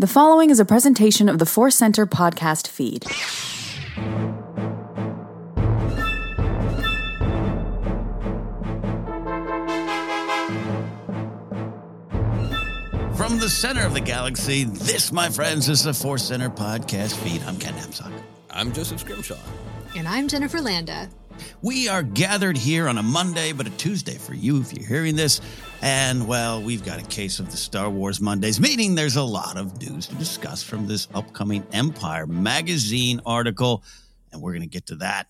The following is a presentation of the Force Center podcast feed. From the center of the galaxy, this, my friends, is the Force Center podcast feed. I'm Ken Napzok. I'm Joseph Scrimshaw. And I'm Jennifer Landa. We are gathered here on a Monday, but a Tuesday for you if you're hearing this. And, well, we've got a case of the Star Wars Mondays, meaning there's a lot of news to discuss from this upcoming Empire magazine article. And we're going to get to that.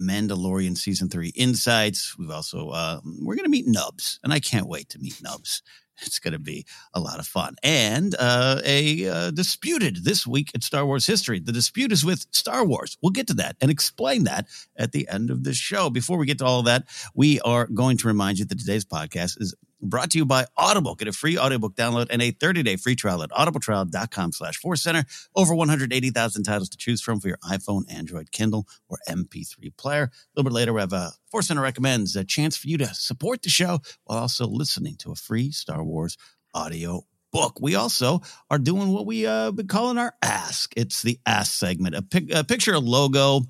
Mandalorian season three insights. We've also, uh, we're going to meet Nubs, and I can't wait to meet Nubs. It's going to be a lot of fun. And uh, a uh, disputed this week at Star Wars history. The dispute is with Star Wars. We'll get to that and explain that at the end of the show. Before we get to all of that, we are going to remind you that today's podcast is brought to you by Audible. Get a free audiobook download and a 30-day free trial at audibletrial.com slash center. Over 180,000 titles to choose from for your iPhone, Android, Kindle, or MP3 player. A little bit later, we have a Force Center recommends a chance for you to support the show while also listening to a free Star Wars audio book. We also are doing what we uh been calling our ask. It's the ask segment. A, pic- a picture a logo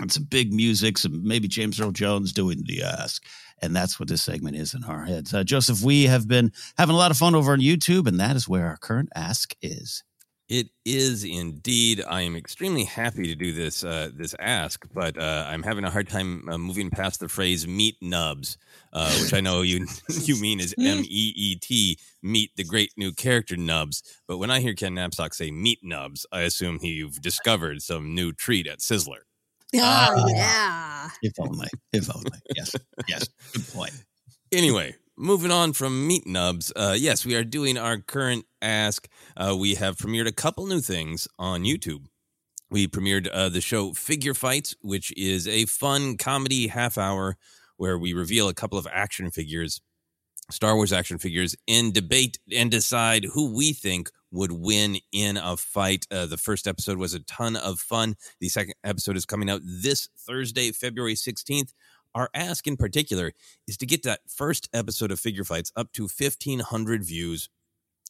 and some big music, some maybe James Earl Jones doing the ask. And that's what this segment is in our heads. Uh, Joseph, we have been having a lot of fun over on YouTube, and that is where our current ask is. It is indeed. I am extremely happy to do this uh, this ask, but uh, I'm having a hard time uh, moving past the phrase "meet nubs," uh, which I know you you mean is M E E T, meet the great new character Nubs. But when I hear Ken Napzok say "meet nubs," I assume you've discovered some new treat at Sizzler. Oh, Ah. yeah. If only. If only. Yes. Yes. Good point. Anyway, moving on from Meat Nubs, uh, yes, we are doing our current ask. Uh, we have premiered a couple new things on YouTube. We premiered uh, the show Figure Fights, which is a fun comedy half hour where we reveal a couple of action figures, Star Wars action figures, and debate and decide who we think would win in a fight. Uh, the first episode was a ton of fun. The second episode is coming out this Thursday, February 16th. Our ask in particular is to get that first episode of Figure Fights up to 1,500 views.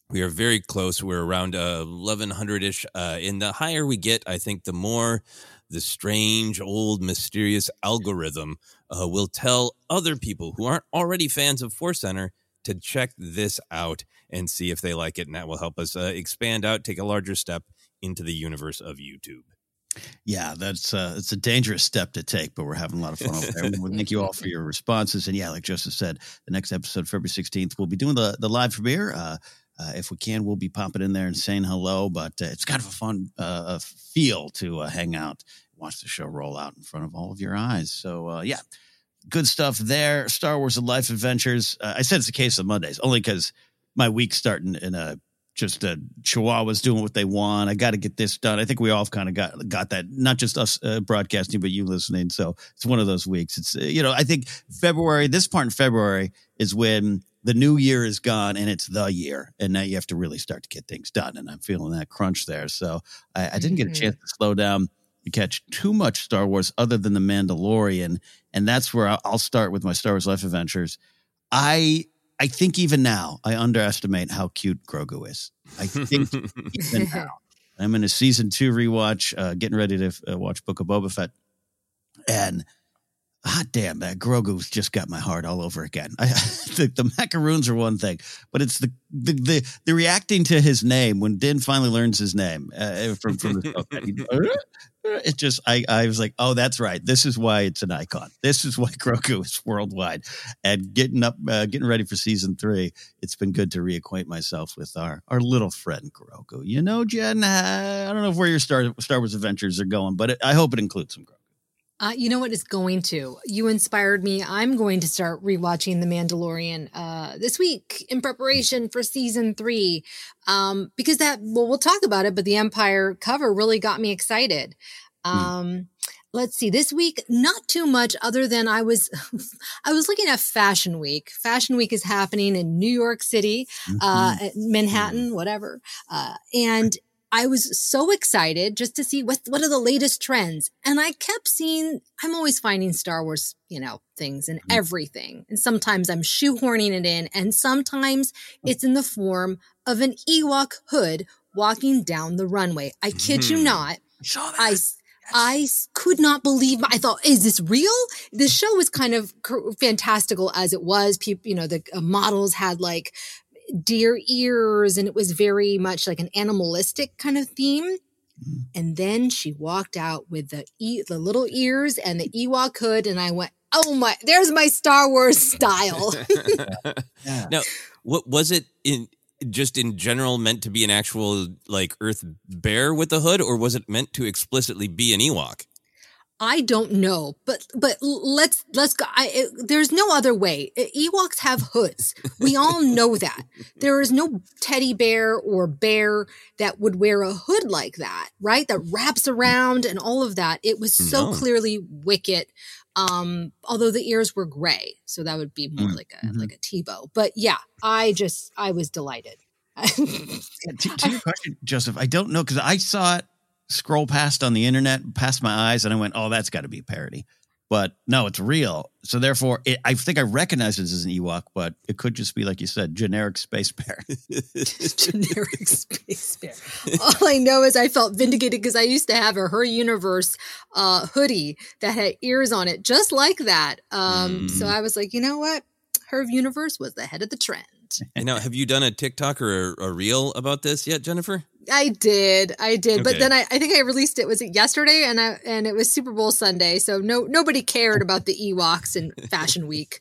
We are very close. We're around uh, 1,100 ish. Uh, and the higher we get, I think the more the strange, old, mysterious algorithm uh, will tell other people who aren't already fans of Force Center to check this out and see if they like it. And that will help us uh, expand out, take a larger step into the universe of YouTube. Yeah, that's uh, it's a dangerous step to take, but we're having a lot of fun over there. well, thank you all for your responses. And yeah, like Joseph said, the next episode, February sixteenth, we'll be doing the the live premiere. Uh, uh, if we can, we'll be popping in there and saying hello. But uh, it's kind of a fun uh, feel to uh, hang out, watch the show roll out in front of all of your eyes. So uh, yeah, good stuff there. Star Wars and Life Adventures. Uh, I said it's a case of Mondays only because my week's starting in a just uh, Chihuahuas doing what they want. I got to get this done. I think we all kind of got got that. Not just us uh, broadcasting, but you listening. So it's one of those weeks. It's you know I think February. This part in February is when the new year is gone and it's the year, and now you have to really start to get things done. And I'm feeling that crunch there. So I, I didn't get a Mhm. chance to slow down to catch too much Star Wars other than the Mandalorian, and that's where I'll, I'll start with my Star Wars Life Adventures. I I think even now I underestimate how cute Grogu is. I think even now. I'm in a season two rewatch, uh, getting ready to uh, watch Book of Boba Fett, and hot damn, that Grogu's just got my heart all over again. I, the, the macaroons are one thing, but it's the the the, the reacting to his name when Din finally learns his name uh, from from the show. It just I I was like, oh, that's right. This is why it's an icon. This is why Grogu is worldwide. And getting up, uh, getting ready for season three, it's been good to reacquaint myself with our our little friend Grogu. You know, Jen, uh, I don't know where your Star Star Wars adventures are going, but it, I hope it includes some Grogu. Uh, you know what is going to? You inspired me. I'm going to start rewatching The Mandalorian uh, this week in preparation for season three, um, because that. Well, we'll talk about it, but the Empire cover really got me excited. Um, Let's see. This week, not too much other than I was, I was looking at Fashion Week. Fashion Week is happening in New York City, uh, Manhattan, whatever, uh, and I was so excited just to see what what are the latest trends. And I kept seeing I'm always finding Star Wars, you know, things and everything. And sometimes I'm shoehorning it in and sometimes it's in the form of an Ewok hood walking down the runway. I kid you Mhm. not. I could not believe. I thought, is this real? The show was kind of cr- fantastical as it was. People, you know, the uh, models had like deer ears, and it was very much like an animalistic kind of theme. Mm-hmm. And then she walked out with the e- the little ears and the Ewok hood, and I went, "Oh my! There's my Star Wars style." Yeah. Now, what was it in just in general meant to be an actual like Earth bear with a hood, or was it meant to explicitly be an Ewok? I don't know, but but let's let's go. I, it, there's no other way. Ewoks have hoods. We all know that. There is no teddy bear or bear that would wear a hood like that, right? That wraps around and all of that. It was so No. clearly wicked. Um, although the ears were gray, so that would be more Mm, like a mhm. like a Teebo. But yeah, I just I was delighted. To, to your question, Joseph, I don't know because I saw it scroll past on the internet, past my eyes, and I went, "Oh, that's got to be a parody." But no, it's real. So therefore, it, I think I recognize this as an Ewok, but it could just be like you said, generic space bear. generic space bear. All I know is I felt vindicated because I used to have a Her Universe uh, hoodie that had ears on it, just like that. Um, So Mm. I was like, you know what? Her Universe was the head of the trend. Now, have you done a TikTok or a, a reel about this yet, Jennifer? I did, I did, but then I, I think I released it was it yesterday, and I and it was Super Bowl Sunday, so no nobody cared about the Ewoks and Fashion Week.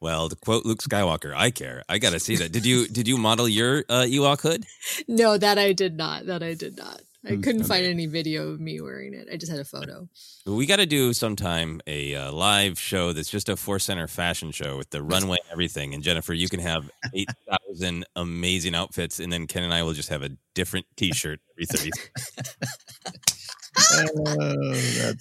Well, to quote Luke Skywalker, I care. I got to see that. Did you did you model your uh, Ewok hood? No, that I did not. That I did not. I couldn't find any video of me wearing it. I just had a photo. We got to do sometime a uh, live show that's just a Force Center fashion show with the runway and everything. And Jennifer, you can have 8,000 amazing outfits, and then Ken and I will just have a different t shirt every 30 Oh, that's-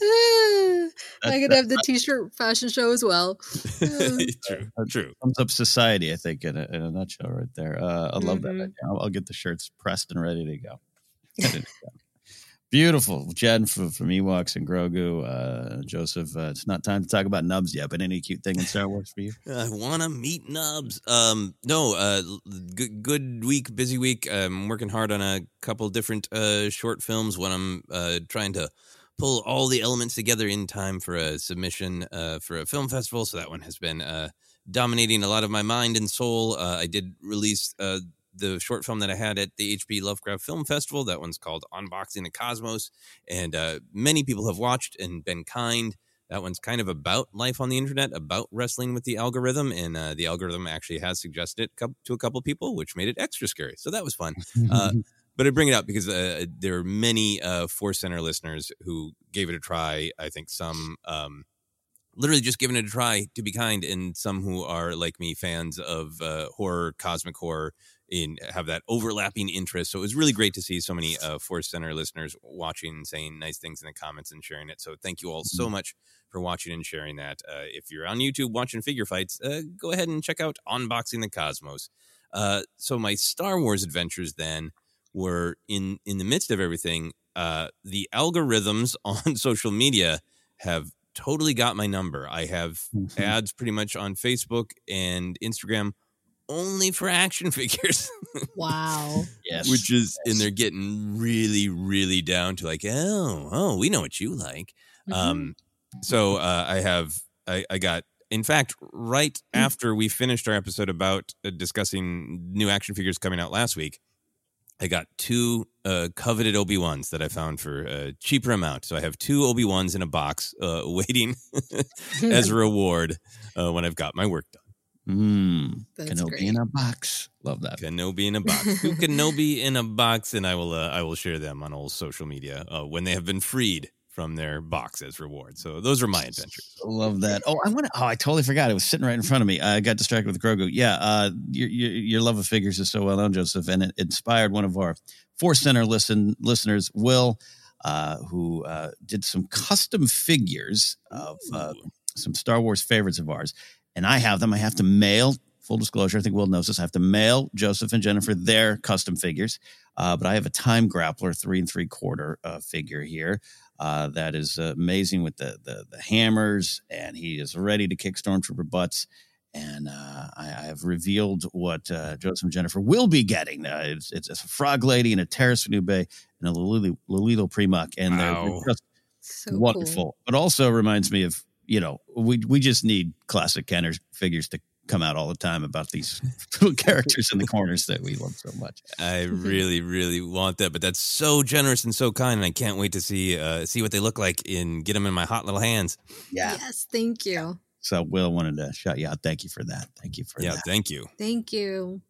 I could have the t-shirt fashion show as well. true, true. sums up society, I think, in a, in a nutshell, right there. Uh, I love that. Mhm. idea. I'll, I'll get the shirts pressed and ready to go. Beautiful, Jen from, from Ewoks and Grogu. Uh, Joseph, uh, it's not time to talk about nubs yet, but any cute thing in Star Wars for you? I want to meet Nubs. Um, no, uh, good, good week, busy week. I'm working hard on a couple different uh, short films. When I'm uh, trying to pull all the elements together in time for a submission uh, for a film festival. So that one has been uh, dominating a lot of my mind and soul. I did release the short film that I had at the HP Lovecraft Film Festival. That one's called Unboxing the Cosmos, and uh, many people have watched and been kind. That one's kind of about life on the internet, about wrestling with the algorithm, and uh, the algorithm actually has suggested it to a couple people, which made it extra scary. So that was fun. Uh, but I bring it up because uh, there are many uh, Force Center listeners who gave it a try. I think some um, literally just giving it a try to be kind, and some who are like me, fans of uh, horror, cosmic horror, in have that overlapping interest. So it was really great to see so many uh, Force Center listeners watching and saying nice things in the comments and sharing it. So thank you all so much for watching and sharing that. Uh, if you're on YouTube watching figure fights, uh, go ahead and check out Unboxing the Cosmos. Uh, so my Star Wars adventures then were in in the midst of everything. Uh, the algorithms on social media have totally got my number. I have ads pretty much on Facebook and Instagram only for action figures. Wow. yes. which is and they're getting really really down to like oh oh we know what you like Mm-hmm. um so uh i have i i got in fact right Mm. after we finished our episode about uh, discussing new action figures coming out last week i got two uh coveted obi-wans that i found for a cheaper amount so i have two obi-wans in a box uh waiting as a reward uh, when i've got my work done Mm, That's Kenobi great. in a box. Love that. Kenobi in a box. Two Kenobi in a box, and I will uh, I will share them on all social media uh, when they have been freed from their box as reward. So those are my adventures. Love that. Oh, I want to. Oh, I totally forgot. It was sitting right in front of me. I got distracted with Grogu. Yeah, uh, your, your your love of figures is so well known, Joseph, and it inspired one of our Force Center listen listeners, Will, uh, who uh, did some custom figures of uh, some Star Wars favorites of ours, and I have them. I have to mail. Full disclosure, I think Will knows this. I have to mail Joseph and Jennifer their custom figures, uh, but I have a time grappler three and three quarter uh, figure here uh, that is uh, amazing with the, the the hammers, and he is ready to kick stormtrooper butts. And uh, I, I have revealed what uh, Joseph and Jennifer will be getting. Uh, it's, it's a frog lady and a Terrace Nube and a Lolito, Lolito Primuck, and they're- Wow. they're just So wonderful. But also reminds me of you know we we just need classic Kenner figures to come out all the time about these little characters in the corners that we love so much. I really, really want that, but that's so generous and so kind, and I can't wait to see uh, see what they look like and get them in my hot little hands. Yeah. Yes, thank you. So Will wanted to shout you out. Thank you for that. Thank you for Yeah, that. thank you. Thank you.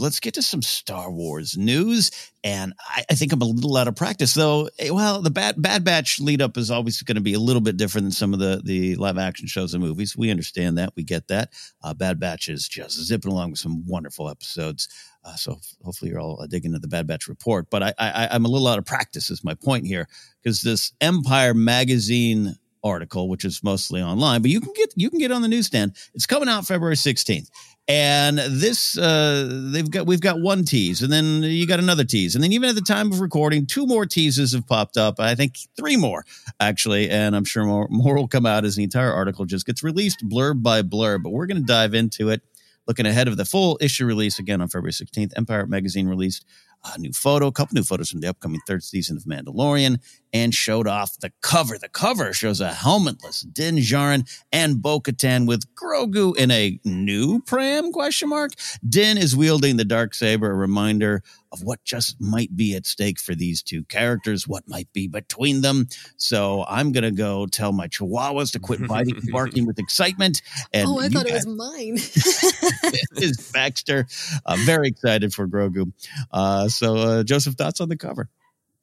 Let's get to some Star Wars news. And I, I think I'm a little out of practice, though. Eh, Well, the Bad Bad Batch lead up is always going to be a little bit different than some of the the live action shows and movies. We understand that. We get that. Uh, Bad Batch is just zipping along with some wonderful episodes. Uh, so hopefully you're all uh, digging into the Bad Batch report. But I, I, I'm a little out of practice. Is my point here because this Empire magazine article, which is mostly online, but you can get you can get on the newsstand. It's coming out February 16th. And this, uh, they've got, we've got one tease, and then you got another tease, and then even at the time of recording, two more teases have popped up. I think three more actually, and I'm sure more more will come out as the entire article just gets released blurb by blurb. But we're going to dive into it, looking ahead of the full issue release again on February 16th. Empire Magazine released a new photo, a couple new photos from the upcoming third season of Mandalorian, and showed off the cover. The cover shows a helmetless Din Djarin and Bo-Katan with Grogu in a new pram? Question mark. Din is wielding the dark saber, a reminder of what just might be at stake for these two characters, what might be between them. So I'm gonna go tell my chihuahuas to quit biting, and barking with excitement. And oh, I thought it was mine. is Baxter. I'm very excited for Grogu. Uh, so, uh, Joseph, thoughts on the cover?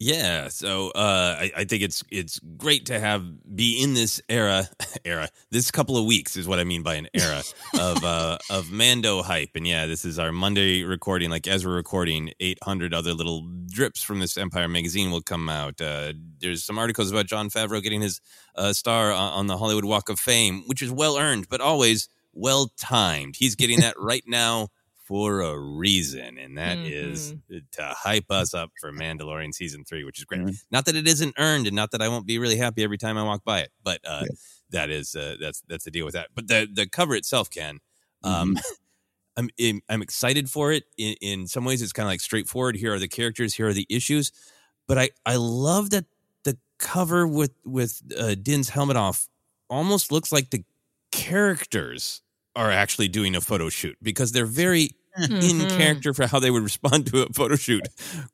Yeah, so uh, I, I think it's it's great to have be in this era era. This couple of weeks is what I mean by an era of uh, of Mando hype, and yeah, this is our Monday recording. Like as we're recording, eight hundred other little drips from this Empire magazine will come out. Uh, there's some articles about Jon Favreau getting his uh, star on, on the Hollywood Walk of Fame, which is well earned, but always well timed. He's getting that right now for a reason, and that is to hype us up for Mandalorian season three, which is great. Mhm. Not that it isn't earned, and not that I won't be really happy every time I walk by it, but uh, that is uh, that's that's the deal with that. But the the cover itself, Ken, um, I'm I'm I'm excited for it. In, in some ways, it's kind of like straightforward. Here are the characters. Here are the issues. But I I love that the cover with with uh, Din's helmet off almost looks like the characters are actually doing a photo shoot because they're very in Mhm. character for how they would respond to a photo shoot.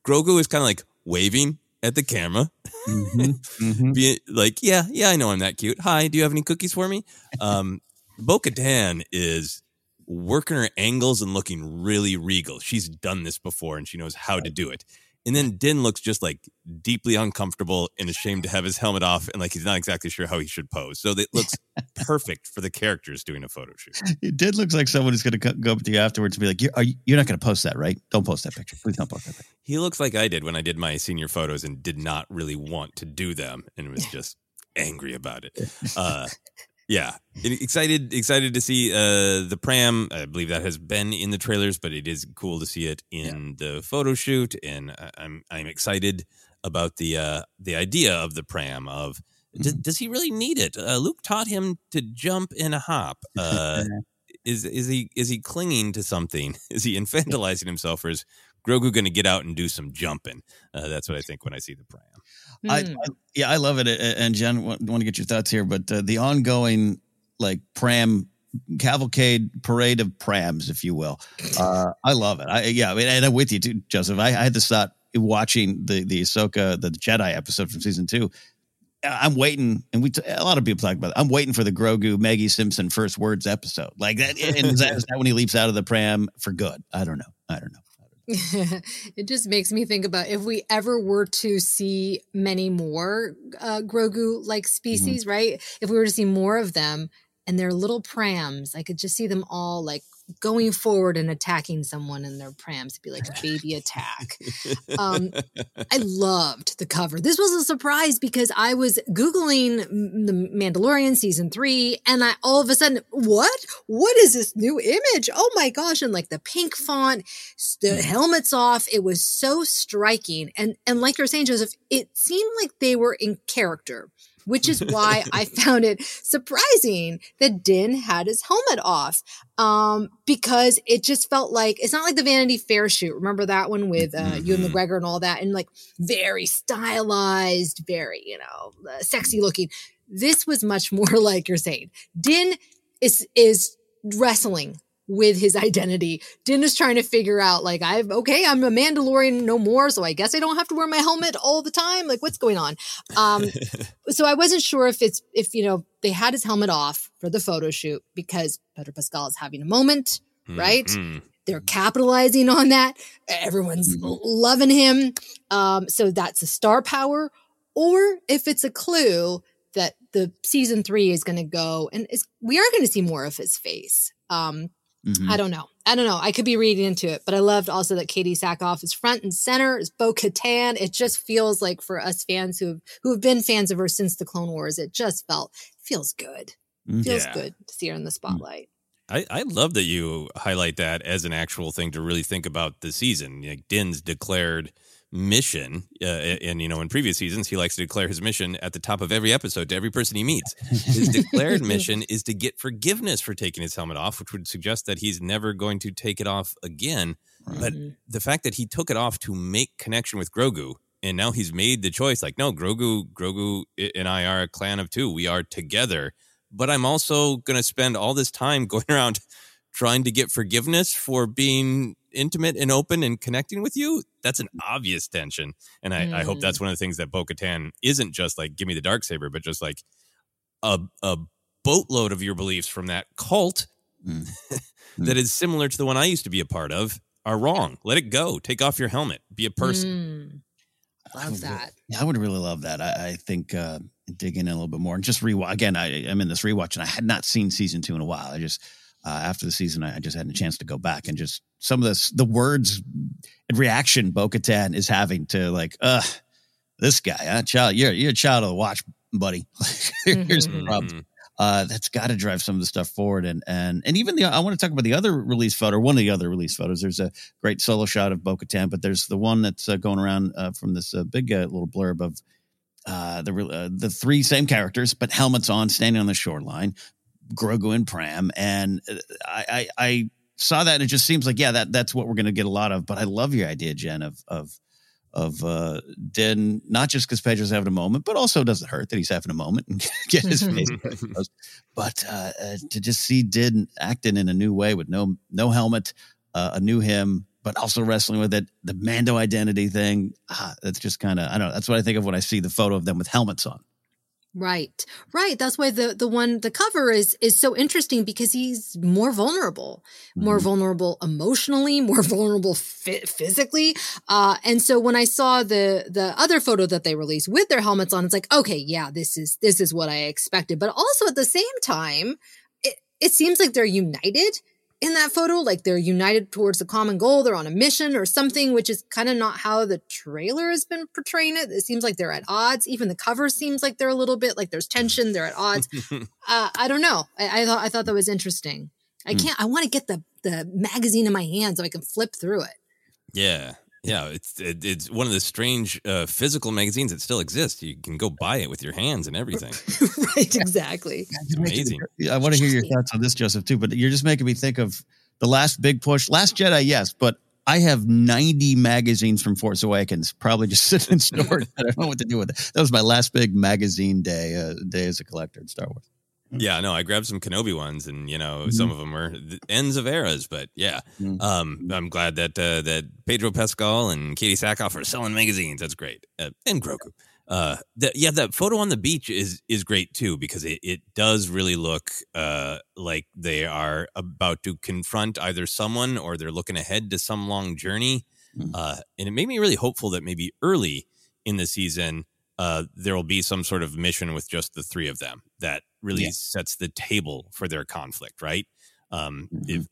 Grogu is kind of like waving at the camera, Mm-hmm. being like, "Yeah, yeah, I know I'm that cute. Hi, do you have any cookies for me?" Um, Bo Katan is working her angles and looking really regal. She's done this before and she knows how to do it. And then Din looks just like deeply uncomfortable and ashamed to have his helmet off and like he's not exactly sure how he should pose. So it looks perfect for the characters doing a photo shoot. It did look like someone is going to go up to you afterwards and be like, "You're, are you, you're not going to post that, right? Don't post that picture. Please don't post that picture." He looks like I did when I did my senior photos and did not really want to do them and was just angry about it. Uh, yeah, excited excited to see uh, the pram. I believe that has been in the trailers, but it is cool to see it in the photo shoot, and I- I'm I'm excited about the uh, the idea of the pram. Of does, does he really need it? Uh, Luke taught him to jump and hop. Uh, is is he is he clinging to something? Is he infantilizing himself, or is Grogu going to get out and do some jumping? Uh, that's what I think when I see the pram. I, Hmm. I yeah, I love it. And Jen, want, want to get your thoughts here, but uh, the ongoing like pram cavalcade parade of prams, if you will. Uh, I love it. I yeah, I mean, and I'm with you too, Joseph. I, I had to start watching the the Ahsoka, the Jedi episode from season two. I'm waiting, and we t- a lot of people talk about. It. I'm waiting for the Grogu Maggie Simpson first words episode, like that. And is that, is that when he leaps out of the pram for good? I don't know. I don't know. it just makes me think about if we ever were to see many more uh, Grogu like species, right? If we were to see more of them and their little prams, I could just see them all like going forward and attacking someone in their prams. It'd be like a baby attack. Um, I loved the cover. This was a surprise because I was Googling the Mandalorian season three and I all of a sudden, what? What is this new image? Oh my gosh. And like the pink font, the helmets off. It was so striking. And, and like you're saying, Joseph, it seemed like they were in character. Which is why I found it surprising that Din had his helmet off. Um, because it just felt like it's not like the Vanity Fair shoot. Remember that one with uh, Ewan Mhm. McGregor and all that, and like very stylized, very you know uh, sexy looking. This was much more like you're saying. Din is is wrestling with his identity. Din is trying to figure out like I've okay, I'm a Mandalorian no more, so I guess I don't have to wear my helmet all the time. Like what's going on? Um, so I wasn't sure if it's if you know they had his helmet off for the photo shoot because Pedro Pascal is having a moment, right? Mhm. They're capitalizing on that. Everyone's loving him. Um, so that's a star power, or if it's a clue that the season three is going to go and is, we are going to see more of his face. Um, Mhm. I don't know. I don't know. I could be reading into it, but I loved also that Katee Sackhoff is front and center, is Bo Katan. It just feels like for us fans who have, who have been fans of her since the Clone Wars, it just felt feels good. Mhm. Feels Yeah. good to see her in the spotlight. I, I love that you highlight that as an actual thing to really think about the season. Like Din's declared mission, uh, and you know, in previous seasons, he likes to declare his mission at the top of every episode to every person he meets. His declared mission is to get forgiveness for taking his helmet off, which would suggest that he's never going to take it off again. But the fact that he took it off to make connection with Grogu, and now he's made the choice, like, no, Grogu, Grogu and I are a clan of two. We are together. But I'm also going to spend all this time going around trying to get forgiveness for being intimate and open and connecting with you, that's an obvious tension. And I, mm. I hope that's one of the things that Bo Katan isn't just like, give me the dark saber, but just like a, a boatload of your beliefs from that cult mm. that is similar to the one I used to be a part of are wrong. Let it go. Take off your helmet. Be a person. Mm. Love that. Yeah, I would really love that. I, I think uh, dig in a little bit more and just rewatch. Again, I, I'm in this rewatch and I had not seen season two in a while. I just uh, after the season, I just hadn't a chance to go back and just some of this, the words and reaction Bo Katan is having to like, uh, this guy, huh? child, you're, you're a child of the watch, buddy. Here's mm-hmm. the problem. Uh, that's got to drive some of the stuff forward. And, and, and even the, I want to talk about the other release photo, one of the other release photos. There's a great solo shot of Bo Katan, but there's the one that's uh, going around uh, from this uh, big uh, little blurb of, uh, the uh, the three same characters, but helmets on, standing on the shoreline. Grogu and Pram, and uh, I, I, I saw that and it just seems like yeah that that's what we're going to get a lot of. But I love your idea, Jen, of of of uh, Din not just because Pedro's having a moment, but also does it hurt that he's having a moment and get his face. but uh, uh, to just see Din acting in a new way with no no helmet, uh, a new him, but also wrestling with it, the Mando identity thing. Ah, that's just kind of I don't know. That's what I think of when I see the photo of them with helmets on. Right. Right. That's why the the one the cover is is so interesting because he's more vulnerable, more mm-hmm. vulnerable emotionally, more vulnerable fi- physically. Uh and so when I saw the the other photo that they released with their helmets on it's like, okay, yeah, this is this is what I expected. But also at the same time, it it seems like they're united in that photo like they're united towards a common goal they're on a mission or something which is kind of not how the trailer has been portraying it. It seems like they're at odds. Even the cover seems like they're a little bit like there's tension they're at odds. Uh, i don't know. I, I, thought i thought that was interesting. I hmm. can't i want to get the the magazine in my hand so i can flip through it. Yeah yeah, it's it, it's one of the strange uh, physical magazines that still exists. You can go buy it with your hands and everything. right, exactly. It's amazing. I want to hear your thoughts on this, Joseph, too. But you're just making me think of the last big push. Last Jedi, yes, but I have 90 magazines from Force Awakens, probably just sitting in storage. I don't know what to do with it. That was my last big magazine day, uh, day as a collector in Star Wars. Yeah, no, I grabbed some Kenobi ones, and you know, mm-hmm. some of them were the ends of eras. But yeah, mm-hmm. um, I'm glad that uh, that Pedro Pascal and Katee Sackhoff are selling magazines. That's great, uh, and Grogu. Uh, the, yeah, that photo on the beach is is great too because it, it does really look uh like they are about to confront either someone or they're looking ahead to some long journey. Mm-hmm. Uh, and it made me really hopeful that maybe early in the season uh, there will be some sort of mission with just the three of them that really yeah. sets the table for their conflict, right? Um, mm-hmm. If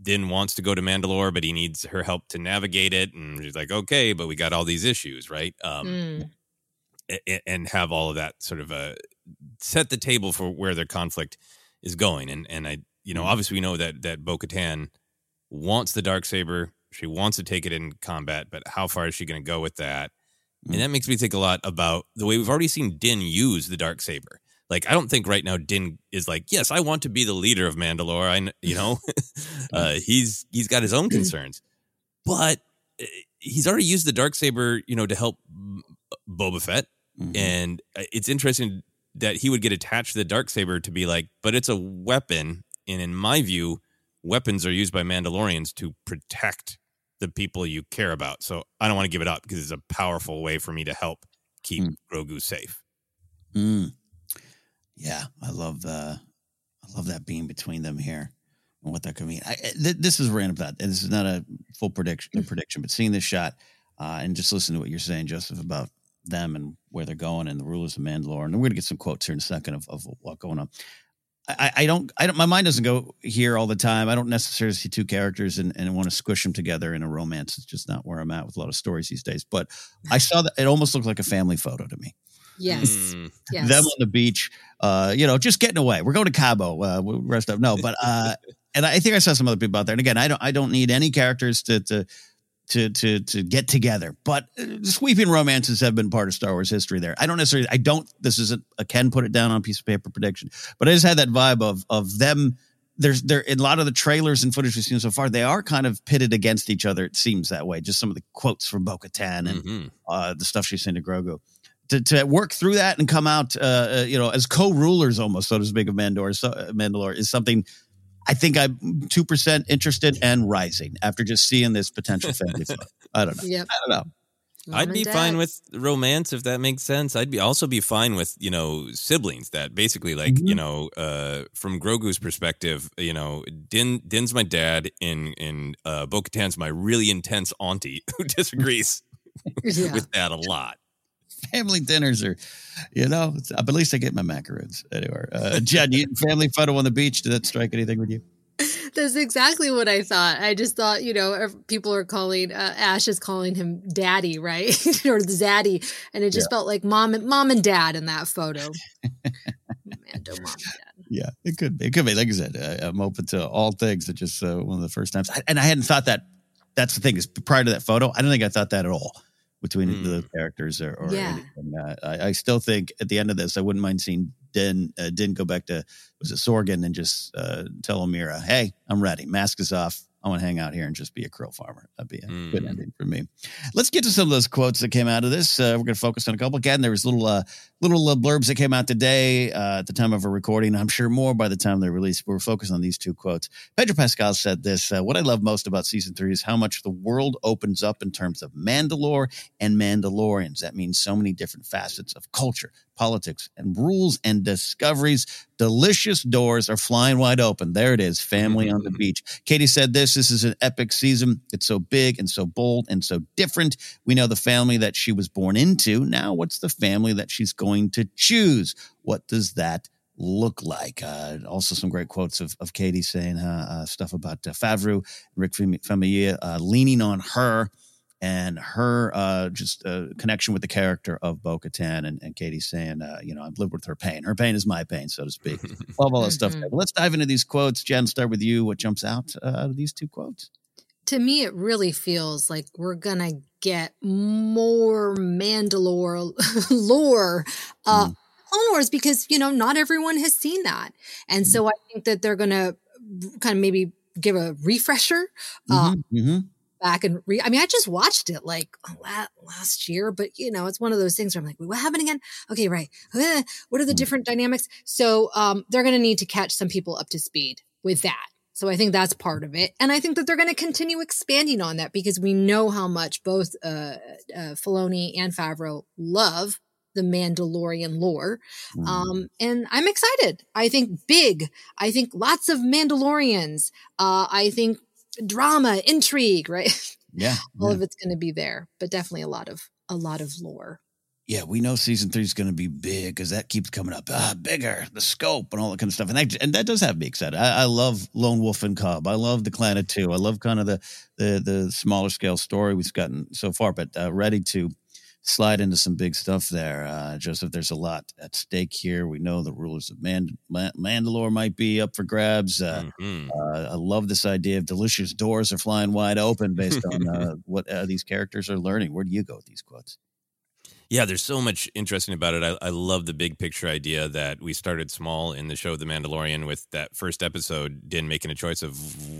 Din wants to go to Mandalore, but he needs her help to navigate it, and she's like, okay, but we got all these issues, right? Um, mm. and, and have all of that sort of uh, set the table for where their conflict is going. And and I, you know, mm. obviously we know that that Bo Katan wants the dark saber. She wants to take it in combat, but how far is she going to go with that? And that makes me think a lot about the way we've already seen Din use the dark saber. Like I don't think right now Din is like, yes, I want to be the leader of Mandalore. I you know, uh, he's he's got his own concerns, but eh, he's already used the dark saber, you know, to help Boba Fett, mm-hmm. and uh, it's interesting that he would get attached to the dark saber to be like, but it's a weapon, and in my view, weapons are used by Mandalorians to protect the people you care about. So I don't want to give it up because it's a powerful way for me to help keep mm. Grogu safe. Mm. Yeah, I love the I love that being between them here and what that could mean. I, th- this is random thought. This is not a full prediction, a prediction, but seeing this shot uh, and just listen to what you're saying, Joseph, about them and where they're going and the rulers of Mandalore. And we're going to get some quotes here in a second of, of what's going on. I, I, don't, I don't, my mind doesn't go here all the time. I don't necessarily see two characters and, and want to squish them together in a romance. It's just not where I'm at with a lot of stories these days. But I saw that it almost looked like a family photo to me. Yes. Mm. yes. Them on the beach, uh, you know, just getting away. We're going to Cabo. Uh, rest of no, but uh, and I think I saw some other people out there. And again, I don't, I don't need any characters to to to to to get together. But uh, sweeping romances have been part of Star Wars history. There, I don't necessarily. I don't. This isn't a Ken put it down on a piece of paper prediction, but I just had that vibe of of them. There's there in a lot of the trailers and footage we've seen so far. They are kind of pitted against each other. It seems that way. Just some of the quotes from Bo-Katan and Mhm. uh, the stuff she's saying to Grogu. To, to work through that and come out, uh, uh, you know, as co-rulers almost, so to speak, of Mandalore, so, uh, Mandalore is something I think I'm two percent interested and rising after just seeing this potential family. photo. I don't know. Yep. I don't know. Mom I'd be Dad. fine with romance if that makes sense. I'd be also be fine with you know siblings that basically like Mm-hmm. you know uh, from Grogu's perspective, you know Din Din's my dad and and uh, Bo-Katan's my really intense auntie who disagrees Yeah. with that a lot. Family dinners are, you know, it's- at least I get my macaroons anyway. Uh, Jen, you, family photo on the beach. Did that strike anything with you? That's exactly what I thought. I just thought, you know, people are calling uh, Ash is calling him Daddy, right, or Zaddy, and it just felt like mom and mom and dad in that photo. Mando, mom and dad. Yeah, it could be. It could be. Like I said, I, I'm open to all things. It just uh, one of the first times, I, and I hadn't thought that. That's the thing is prior to that photo, I don't think I thought that at all between Hmm. the characters or, or Yeah. anything. Uh, I, I still think at the end of this, I wouldn't mind seeing Din uh, Din go back to was it Sorgan and just uh, tell Omera, "Hey, I'm ready. Mask is off. I want to hang out here and just be a krill farmer." That'd be a good Mm. ending for me. Let's get to some of those quotes that came out of this. Uh, we're going to focus on a couple. Again, there was little uh, little uh, blurbs that came out today uh, at the time of our recording. I'm sure more by the time they're released. We're focused on these two quotes. Pedro Pascal said this uh, What I love most about season three is how much the world opens up in terms of Mandalore and Mandalorians. That means so many different facets of culture, politics, and rules and discoveries. Delicious doors are flying wide open. There it is, family on the beach. Katee said this this is an epic season. It's so big and so bold and so different. We know the family that she was born into. Now, what's the family that she's going to choose? What does that look like? Uh, also, some great quotes of, of Katee saying uh, uh, stuff about uh, Favreau, Rick Fam- Famuyiwa uh, leaning on her and her uh, just uh, connection with the character of Bo Katan. And, and Katee saying, uh, you know, I've lived with her pain. Her pain is my pain, so to speak. Love all that stuff. Mhm. But let's dive into these quotes. Jen, start with you. What jumps out uh, out of these two quotes? To me, it really feels like we're gonna get more Mandalore lore, uh, Clone Wars, because you know not everyone has seen that, and so I think that they're gonna kind of maybe give a refresher. Uh, Mhm, mhm. Back and re- I mean, I just watched it like la- last year, but you know, it's one of those things where I'm like, what happened again? Okay, right. What are the different dynamics? So, um, they're going to need to catch some people up to speed with that. So I think that's part of it. And I think that they're going to continue expanding on that because we know how much both, uh, uh, Filoni and Favreau love the Mandalorian lore. Mm. Um, and I'm excited. I think big. I think lots of Mandalorians. Uh, I think drama, intrigue, right? Yeah. All yeah. of it's going to be there, but definitely a lot of a lot of lore. yeah, we know season three is going to be big because that keeps coming up. Ah, bigger, the scope and all that kind of stuff, and that and that does have me excited. I, I love Lone Wolf and Cub. I love the Clan of Two. I love kind of the the the smaller scale story we've gotten so far, but uh, ready to slide into some big stuff there, uh, Joseph. There's a lot at stake here. We know the rulers of Mand- Ma- Mandalore might be up for grabs. Uh, Mhm. uh, I love this idea of delicious doors are flying wide open based on uh, what uh, these characters are learning. Where do you go with these quotes? Yeah, there's so much interesting about it. I, I love the big picture idea that we started small in the show The Mandalorian with that first episode, Din making a choice of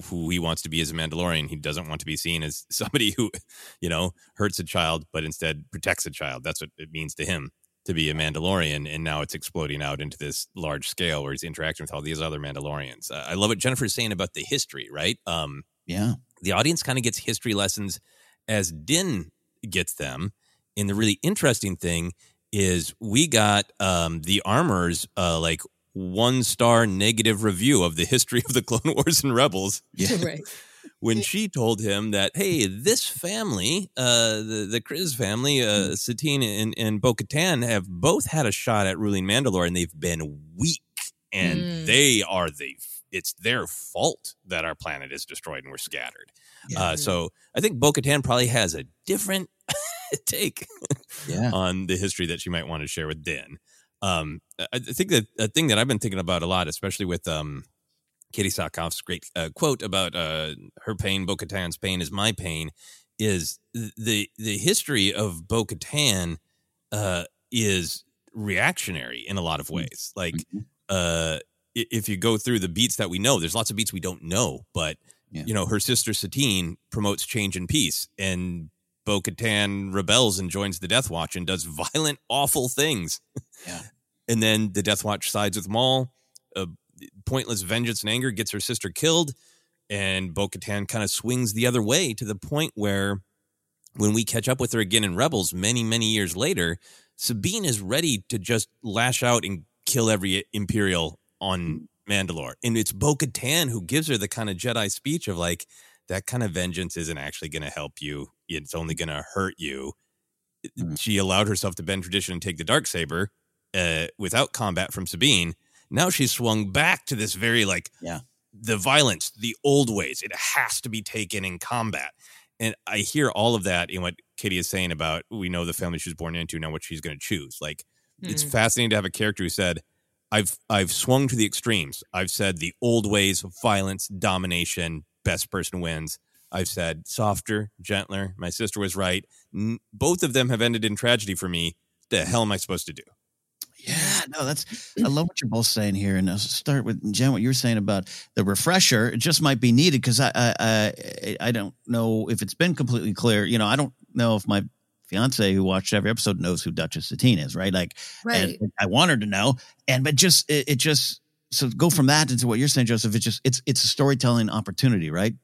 who he wants to be as a Mandalorian. He doesn't want to be seen as somebody who, you know, hurts a child, but instead protects a child. That's what it means to him to be a Mandalorian. And now it's exploding out into this large scale where he's interacting with all these other Mandalorians. Uh, I love what Jennifer's saying about the history, right? Um, Yeah. the audience kind of gets history lessons as Din gets them. And the really interesting thing is we got um, the armor's uh, like one star negative review of the history of the Clone Wars and Rebels Yeah. right. when she told him that, hey, this family, uh, the, the Kryze family, uh, Satine and, and Bo Katan, have both had a shot at ruling Mandalore and they've been weak. And Mm. they are the, it's their fault that our planet is destroyed and we're scattered. Yeah. Uh, so I think Bo Katan probably has a different take Yeah. on the history that she might want to share with Din. Um, I think that a thing that I've been thinking about a lot, especially with um, Katee Sackhoff's great uh, quote about uh, her pain, Bo Katan's pain is my pain, is the the history of Bo Katan uh, is reactionary in a lot of ways. Like, Mm-hmm. uh, if you go through the beats that we know, there's lots of beats we don't know, but Yeah. you know, her sister Satine promotes change and peace, and Bo Katan rebels and joins the Death Watch and does violent, awful things. Yeah. and then the Death Watch sides with Maul. Uh, pointless vengeance and anger gets her sister killed, and Bo Katan kind of swings the other way to the point where when we catch up with her again in Rebels many, many years later, Sabine is ready to just lash out and kill every Imperial on Mandalore. And it's Bo Katan who gives her the kind of Jedi speech of like, that kind of vengeance isn't actually going to help you. It's only going to hurt you. Mhm. She allowed herself to bend tradition and take the dark saber uh, without combat from Sabine. Now she's swung back to this very like Yeah. the violence, the old ways. It has to be taken in combat. And I hear all of that in what Katee is saying about we know the family she's born into, now what she's going to choose. Like it's Mm. fascinating to have a character who said, I've I've swung to the extremes. I've said the old ways of violence, domination, best person wins. I've said softer, gentler. My sister was right. N- both of them have ended in tragedy for me. The hell am I supposed to do? Yeah, no, that's I love what you're both saying here, and uh, I'll start with Jen. What you were saying about the refresher, it just might be needed because I, I I I don't know if it's been completely clear. You know, I don't know if my fiance who watched every episode knows who Duchess Satine is, right? Like, Right. and I want her to know, and but just it, it just so go from that into what you're saying, Joseph. It's just it's it's a storytelling opportunity, right?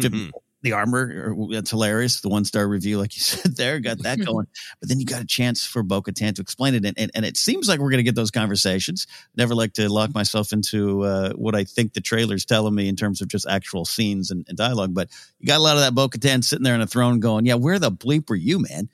To- Mhm. the armor, that's hilarious. The one star review, like you said there, got that going. but then you got a chance for Bo Katan to explain it. And, and, and it seems like we're going to get those conversations. Never like to lock myself into uh, what I think the trailer's telling me in terms of just actual scenes and, and dialogue. But you got a lot of that Bo Katan sitting there on a throne going, Yeah, where the bleep were you, man?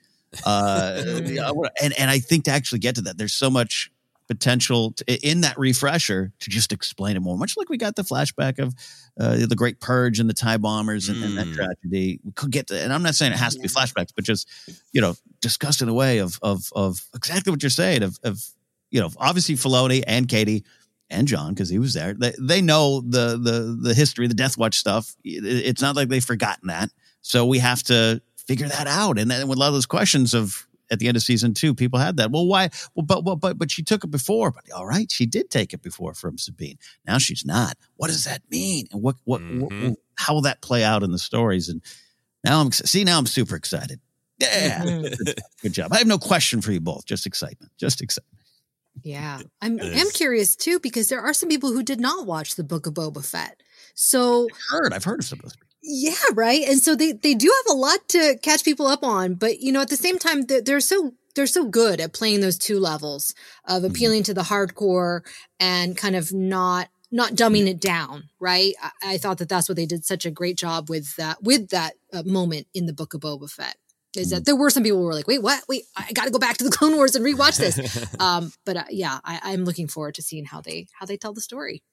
Uh, yeah, I wanna- and, and I think to actually get to that, there's so much potential to, in that refresher to just explain it more, much like we got the flashback of uh, the Great Purge and the tie bombers and, and that Mm. tragedy. We could get to, and I'm not saying it has to be flashbacks, but just you know, discussed in a way of of of exactly what you're saying. Of of you know, obviously Filoni and Katee and Jon because he was there. They they know the the the history, the Death Watch stuff. It's not like they've forgotten that. So we have to figure that out. And then with a lot of those questions of at the end of season two, people had that. Well, why? Well, but but but but she took it before. But all right, she did take it before from Sabine. Now she's not. What does that mean? And what what, what Mhm. how will that play out in the stories? And now I'm see now I'm super excited. Yeah, good job. I have no question for you both. Just excitement. Just excitement. Yeah. I'm It am curious too because there are some people who did not watch the Book of Boba Fett. So Heard. I've heard of some of those. Yeah, right. And so they they do have a lot to catch people up on, but you know at the same time they're, they're so they're so good at playing those two levels of Mm-hmm. appealing to the hardcore and kind of not not dumbing it down, right? I, I thought that that's what they did such a great job with that with that uh, moment in the Book of Boba Fett. Is Mm-hmm. that there were some people who were like, wait, what? Wait, I got to go back to the Clone Wars and rewatch this. um, but uh, yeah, I, I'm looking forward to seeing how they how they tell the story.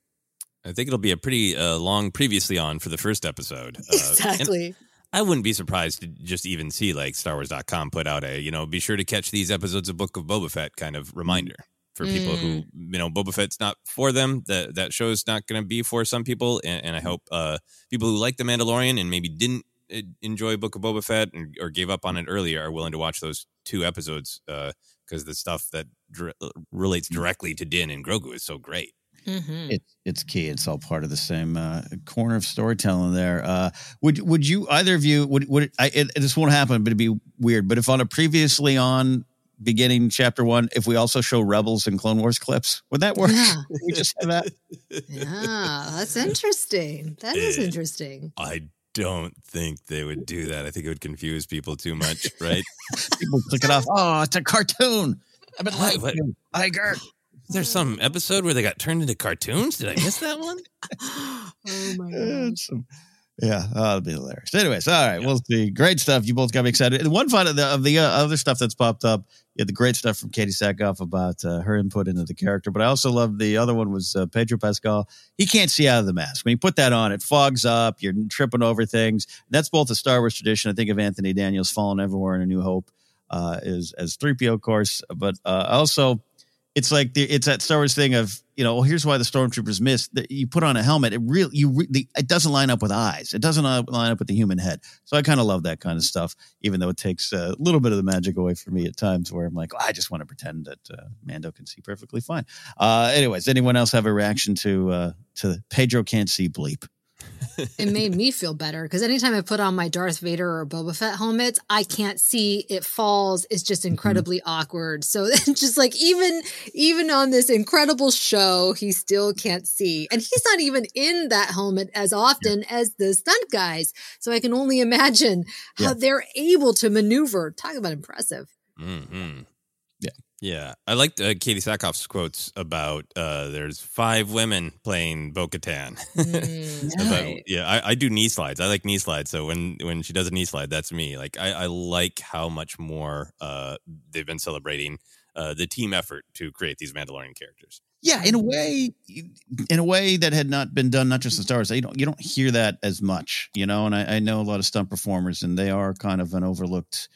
I think it'll be a pretty uh, long previously on for the first episode. Uh, exactly. I wouldn't be surprised to just even see like StarWars.com put out a, you know, be sure to catch these episodes of Book of Boba Fett kind of reminder for people who, you know, Boba Fett's not for them. That that show's not going to be for some people, and, and I hope uh, people who like The Mandalorian and maybe didn't uh, enjoy Book of Boba Fett and, or gave up on it earlier are willing to watch those two episodes because the stuff that dr- relates directly to Din and Grogu is so great. Mm-hmm. It's it's key. It's all part of the same uh, corner of storytelling. There. Uh, would would you either of you would would I, it, this won't happen, but it'd be weird. But if on a previously on beginning chapter one, if we also show Rebels and Clone Wars clips, would that work? Yeah. we just have that. Yeah, that's interesting. That is Eh. interesting. I don't think they would do that. I think it would confuse people too much, right? People click it off. Oh, it's a cartoon. I've been What- lying. what- to you. Iger. There's some episode where they got turned into cartoons. Did I miss that one? oh my god. some- yeah, oh, it'll be hilarious. Anyways, all right, we'll see. Great stuff. You both got me excited. And one fun of the, of the uh, other stuff that's popped up, you had the great stuff from Katee Sackhoff about uh, her input into the character. But I also love the other one was uh, Pedro Pascal. He can't see out of the mask. When you put that on, it fogs up. You're tripping over things. that's both a Star Wars tradition. I think of Anthony Daniels falling everywhere in A New Hope uh, is as 3PO, of course. But uh, also, it's like the, it's that Star Wars thing of you know, well, here's why the stormtroopers missed. That you put on a helmet, it really you re, the, it doesn't line up with eyes. It doesn't line up with the human head. So I kind of love that kind of stuff, even though it takes a little bit of the magic away from me at times, where I'm like, oh, I just want to pretend that uh, Mando can see perfectly fine. Uh, anyways, anyone else have a reaction to uh, to Pedro can't see bleep? It made me feel better because anytime I put on my Darth Vader or Boba Fett helmets, I can't see it falls. It's just mm-hmm. incredibly mm-hmm. awkward. So just like even even on this incredible show, he still can't see, and he's not even in that helmet as often yeah. as the stunt guys. So I can only imagine how yeah. they're able to maneuver. Talk about impressive. Mm-hmm. Yeah, I liked uh, Katee Sackhoff's quotes about uh, there's five women playing Bo-Katan. Mm, yeah, I, I, do knee slides. I like knee slides. So when when she does a knee slide, that's me. Like I, I like how much more uh, they've been celebrating uh, the team effort to create these Mandalorian characters. Yeah, in a way, in a way that had not been done, not just in Star Wars. You don't you don't hear that as much, you know. And I, I know a lot of stunt performers, and they are kind of an overlooked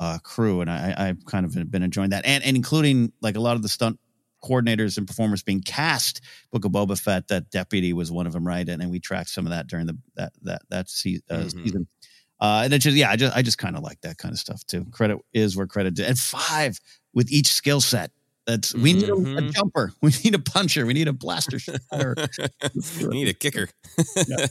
uh, crew, and I, I've kind of been enjoying that, and and including like a lot of the stunt coordinators and performers being cast. Book of Boba Fett, that deputy was one of them, right? And, and we tracked some of that during the that that that se- uh, mm-hmm. season. Uh, and it just yeah, I just I just kind of like that kind of stuff too. Credit is where credit is. and five with each skill set. That's we need mm-hmm. a, a, mm-hmm. jumper, we need a puncher, we need a blaster we need a kicker. yeah,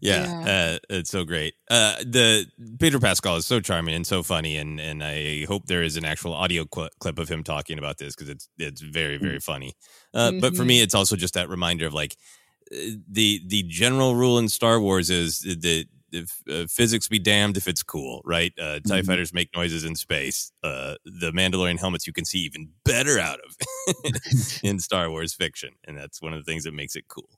yeah, yeah. Uh, it's so great. Uh, the Pedro Pascal is so charming and so funny, and and I hope there is an actual audio cl- clip of him talking about this because it's it's very very mm. funny. Uh, mm-hmm. But for me, mm-hmm. it's also just that reminder of like uh, the the general rule in Star Wars is that if uh, physics be damned if it's cool, right? Uh, TIE mm-hmm. fighters make noises in space. Uh, the Mandalorian helmets you can see even better out of in Star Wars fiction. And that's one of the things that makes it cool.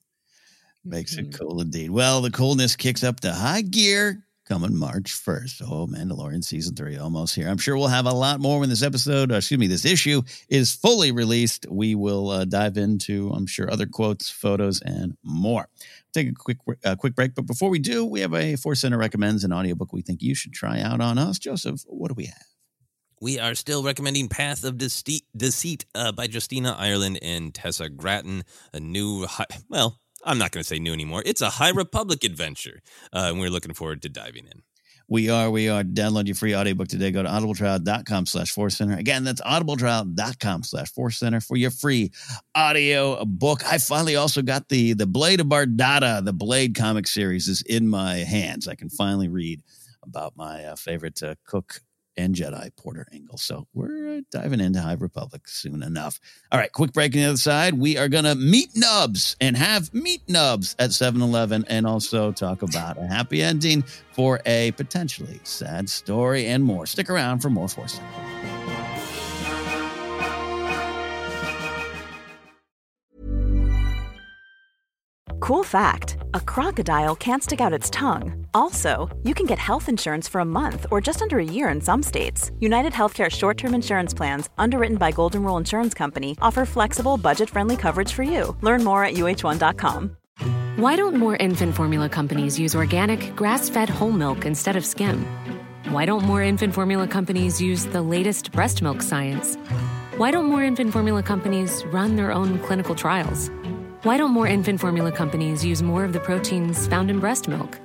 Makes it mm-hmm. cool indeed. Well, the coolness kicks up to high gear coming March 1st. Oh, Mandalorian season three almost here. I'm sure we'll have a lot more when this episode, uh, excuse me, this issue is fully released. We will uh, dive into, I'm sure, other quotes, photos, and more. Take a quick uh, quick break, but before we do, we have a Force Center recommends an audiobook we think you should try out on us. Joseph, what do we have? We are still recommending Path of Deceit uh, by Justina Ireland and Tessa Gratton, a new, well, I'm not going to say new anymore. It's a High Republic adventure, uh, and we're looking forward to diving in. We are, we are. Download your free audiobook today. Go to audibletrial.com slash force center. Again, that's audibletrial.com slash force center for your free audio book. I finally also got the, the Blade of Bardotta, the Blade comic series is in my hands. I can finally read about my uh, favorite uh, cook and Jedi Porter Engle. So we're uh, diving into High Republic soon enough. All right, quick break on the other side. We are going to meet Nubs and have meat nubs at 7 Eleven and also talk about a happy ending for a potentially sad story and more. Stick around for more Force. Cool fact a crocodile can't stick out its tongue. Also, you can get health insurance for a month or just under a year in some states. United Healthcare short term insurance plans, underwritten by Golden Rule Insurance Company, offer flexible, budget friendly coverage for you. Learn more at uh1.com. Why don't more infant formula companies use organic, grass fed whole milk instead of skim? Why don't more infant formula companies use the latest breast milk science? Why don't more infant formula companies run their own clinical trials? Why don't more infant formula companies use more of the proteins found in breast milk?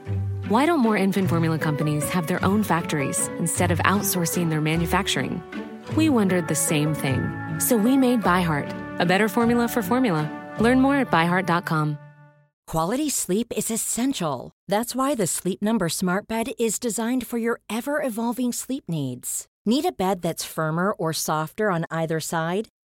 Why don't more infant formula companies have their own factories instead of outsourcing their manufacturing? We wondered the same thing. So we made ByHeart, a better formula for formula. Learn more at byheart.com. Quality sleep is essential. That's why the Sleep Number Smart Bed is designed for your ever evolving sleep needs. Need a bed that's firmer or softer on either side?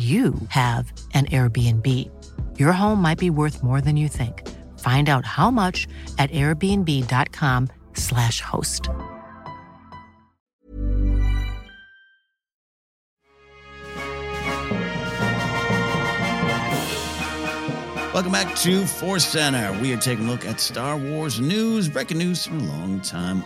you have an Airbnb. Your home might be worth more than you think. Find out how much at airbnb.com/slash host. Welcome back to Force Center. We are taking a look at Star Wars news, breaking news from a long time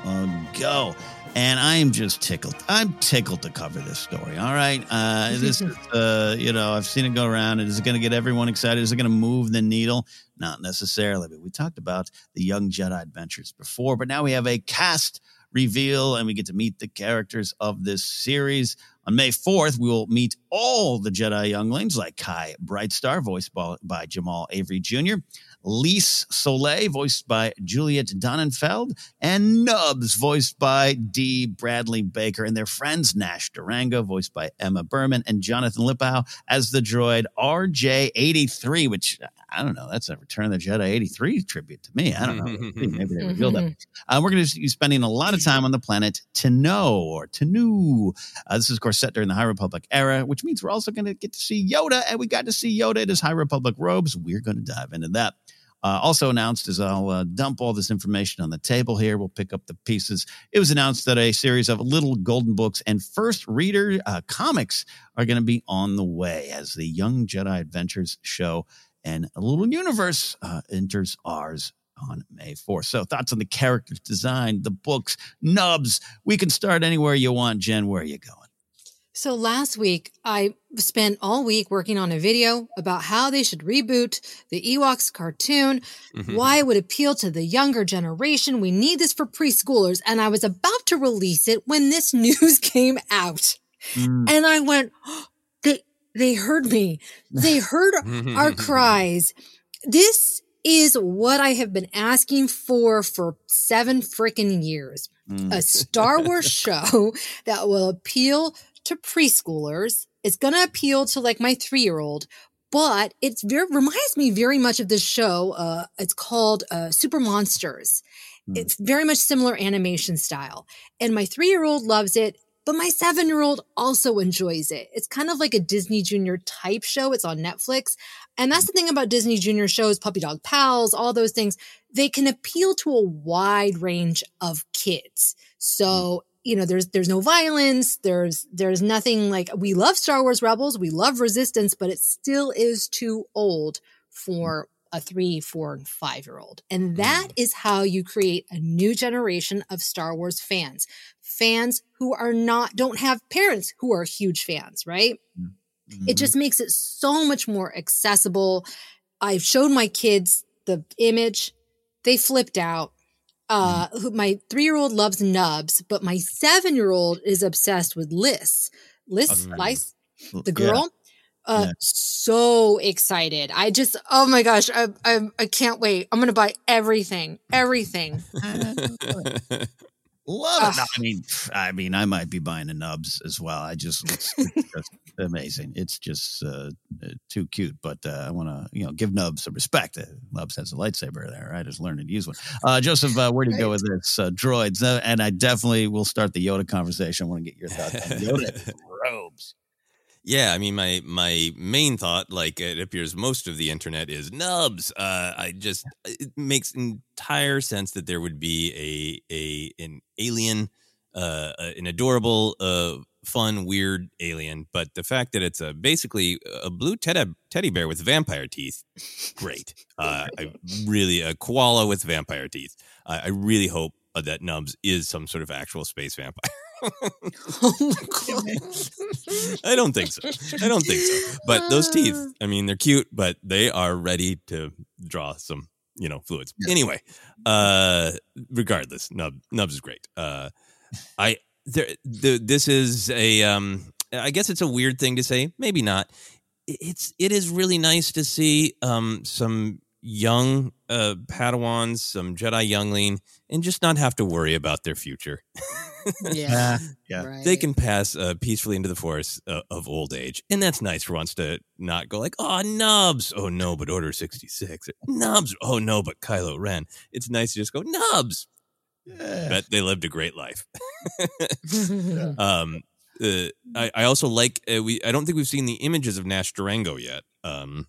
ago. And I am just tickled. I'm tickled to cover this story. All right. Uh, this is, uh, you know, I've seen it go around. Is it going to get everyone excited? Is it going to move the needle? Not necessarily. But we talked about the Young Jedi Adventures before, but now we have a cast reveal and we get to meet the characters of this series. On May 4th, we will meet all the Jedi younglings like Kai Brightstar, voiced by, Jamaal Avery Jr., Lys Solay, voiced by Juliet Donenfeld, and Nubs, voiced by D. Bradley Baker, and their friends Nash Durango, voiced by Emma Berman, and Jonathan Lipow as the droid RJ83, which I don't know, that's a Return of the Jedi 83 tribute to me. I don't know. Maybe they revealed that. Uh, we're going to be spending a lot of time on the planet to know or Tenoo. Uh, this is, of course, set during the High Republic era, which means we're also going to get to see Yoda, and we got to see Yoda in his High Republic robes. We're going to dive into that. Uh, also announced is I'll uh, dump all this information on the table here. We'll pick up the pieces. It was announced that a series of little golden books and first reader uh, comics are going to be on the way as the Young Jedi Adventures show and a little universe uh, enters ours on May 4th. So, thoughts on the character design, the books, nubs. We can start anywhere you want. Jen, where are you going? So last week, I spent all week working on a video about how they should reboot the Ewoks cartoon, Mm-hmm. why it would appeal to the younger generation. We need this for preschoolers. And I was about to release it when this news came out. Mm. And I went, "Oh, they, heard me. They heard our cries. This is what I have been asking for for seven freaking years. Mm. A Star Wars show that will appeal to preschoolers. It's going to appeal to like my three year old, but it's very, reminds me very much of this show. Uh, it's called uh, Super Monsters. Mm. It's very much similar animation style. And my three year old loves it, but my seven year old also enjoys it. It's kind of like a Disney Junior type show. It's on Netflix. And that's the thing about Disney Junior shows, Puppy Dog Pals, all those things. They can appeal to a wide range of kids. So, mm. you know, there's there's no violence. There's there's nothing like we love Star Wars Rebels, we love Resistance, but it still is too old for a three, four, and five year old. And that mm. is how you create a new generation of Star Wars fans. Fans who are not don't have parents who are huge fans, right? Mm. It mm-hmm. just makes it so much more accessible. I've showed my kids the image. They flipped out. Mm. Uh, who, my three year old loves Nubs, but my seven year old is obsessed with Liz. Liz, Oh, Lice, Yeah. the girl. Uh, Yeah. so excited. I just, oh my gosh, I, I, I can't wait. I'm going to buy everything, everything. Love it. No, I mean, I mean, I might be buying the nubs as well. I just, it's, it's just amazing. It's just uh, uh, too cute. But uh, I want to, you know, give Nubs some respect. Uh, Nubs has a lightsaber there. I just learned to use one. Uh, Joseph, uh, where do you go with this? Uh, droids, uh, and I definitely will start the Yoda conversation. I want to get your thoughts on Yoda robes. Yeah, I mean, my my main thought, like it appears most of the internet, is nubs. Uh, I just it makes entire sense that there would be a a an alien, uh, an adorable, uh, fun, weird alien. But the fact that it's a basically a blue teddy teddy bear with vampire teeth, great. Uh, I really a koala with vampire teeth. I, I really hope that Nubs is some sort of actual space vampire. oh I don't think so. I don't think so. But those teeth, I mean, they're cute, but they are ready to draw some, you know, fluids. Anyway, uh, regardless, Nub Nubs is great. Uh, I there the, this is a um, I guess it's a weird thing to say, maybe not. It's it is really nice to see um some young uh Padawans, some Jedi youngling, and just not have to worry about their future. Yeah, yeah. right. they can pass uh, peacefully into the forest uh, of old age, and that's nice for once to not go like, "Oh, Nubs! Oh no, but Order sixty six, Nubs! Oh no, but Kylo Ren." It's nice to just go Nubs. Bet they lived a great life. um, uh, I, I also like uh, we. I don't think we've seen the images of Nash Durango yet. Um,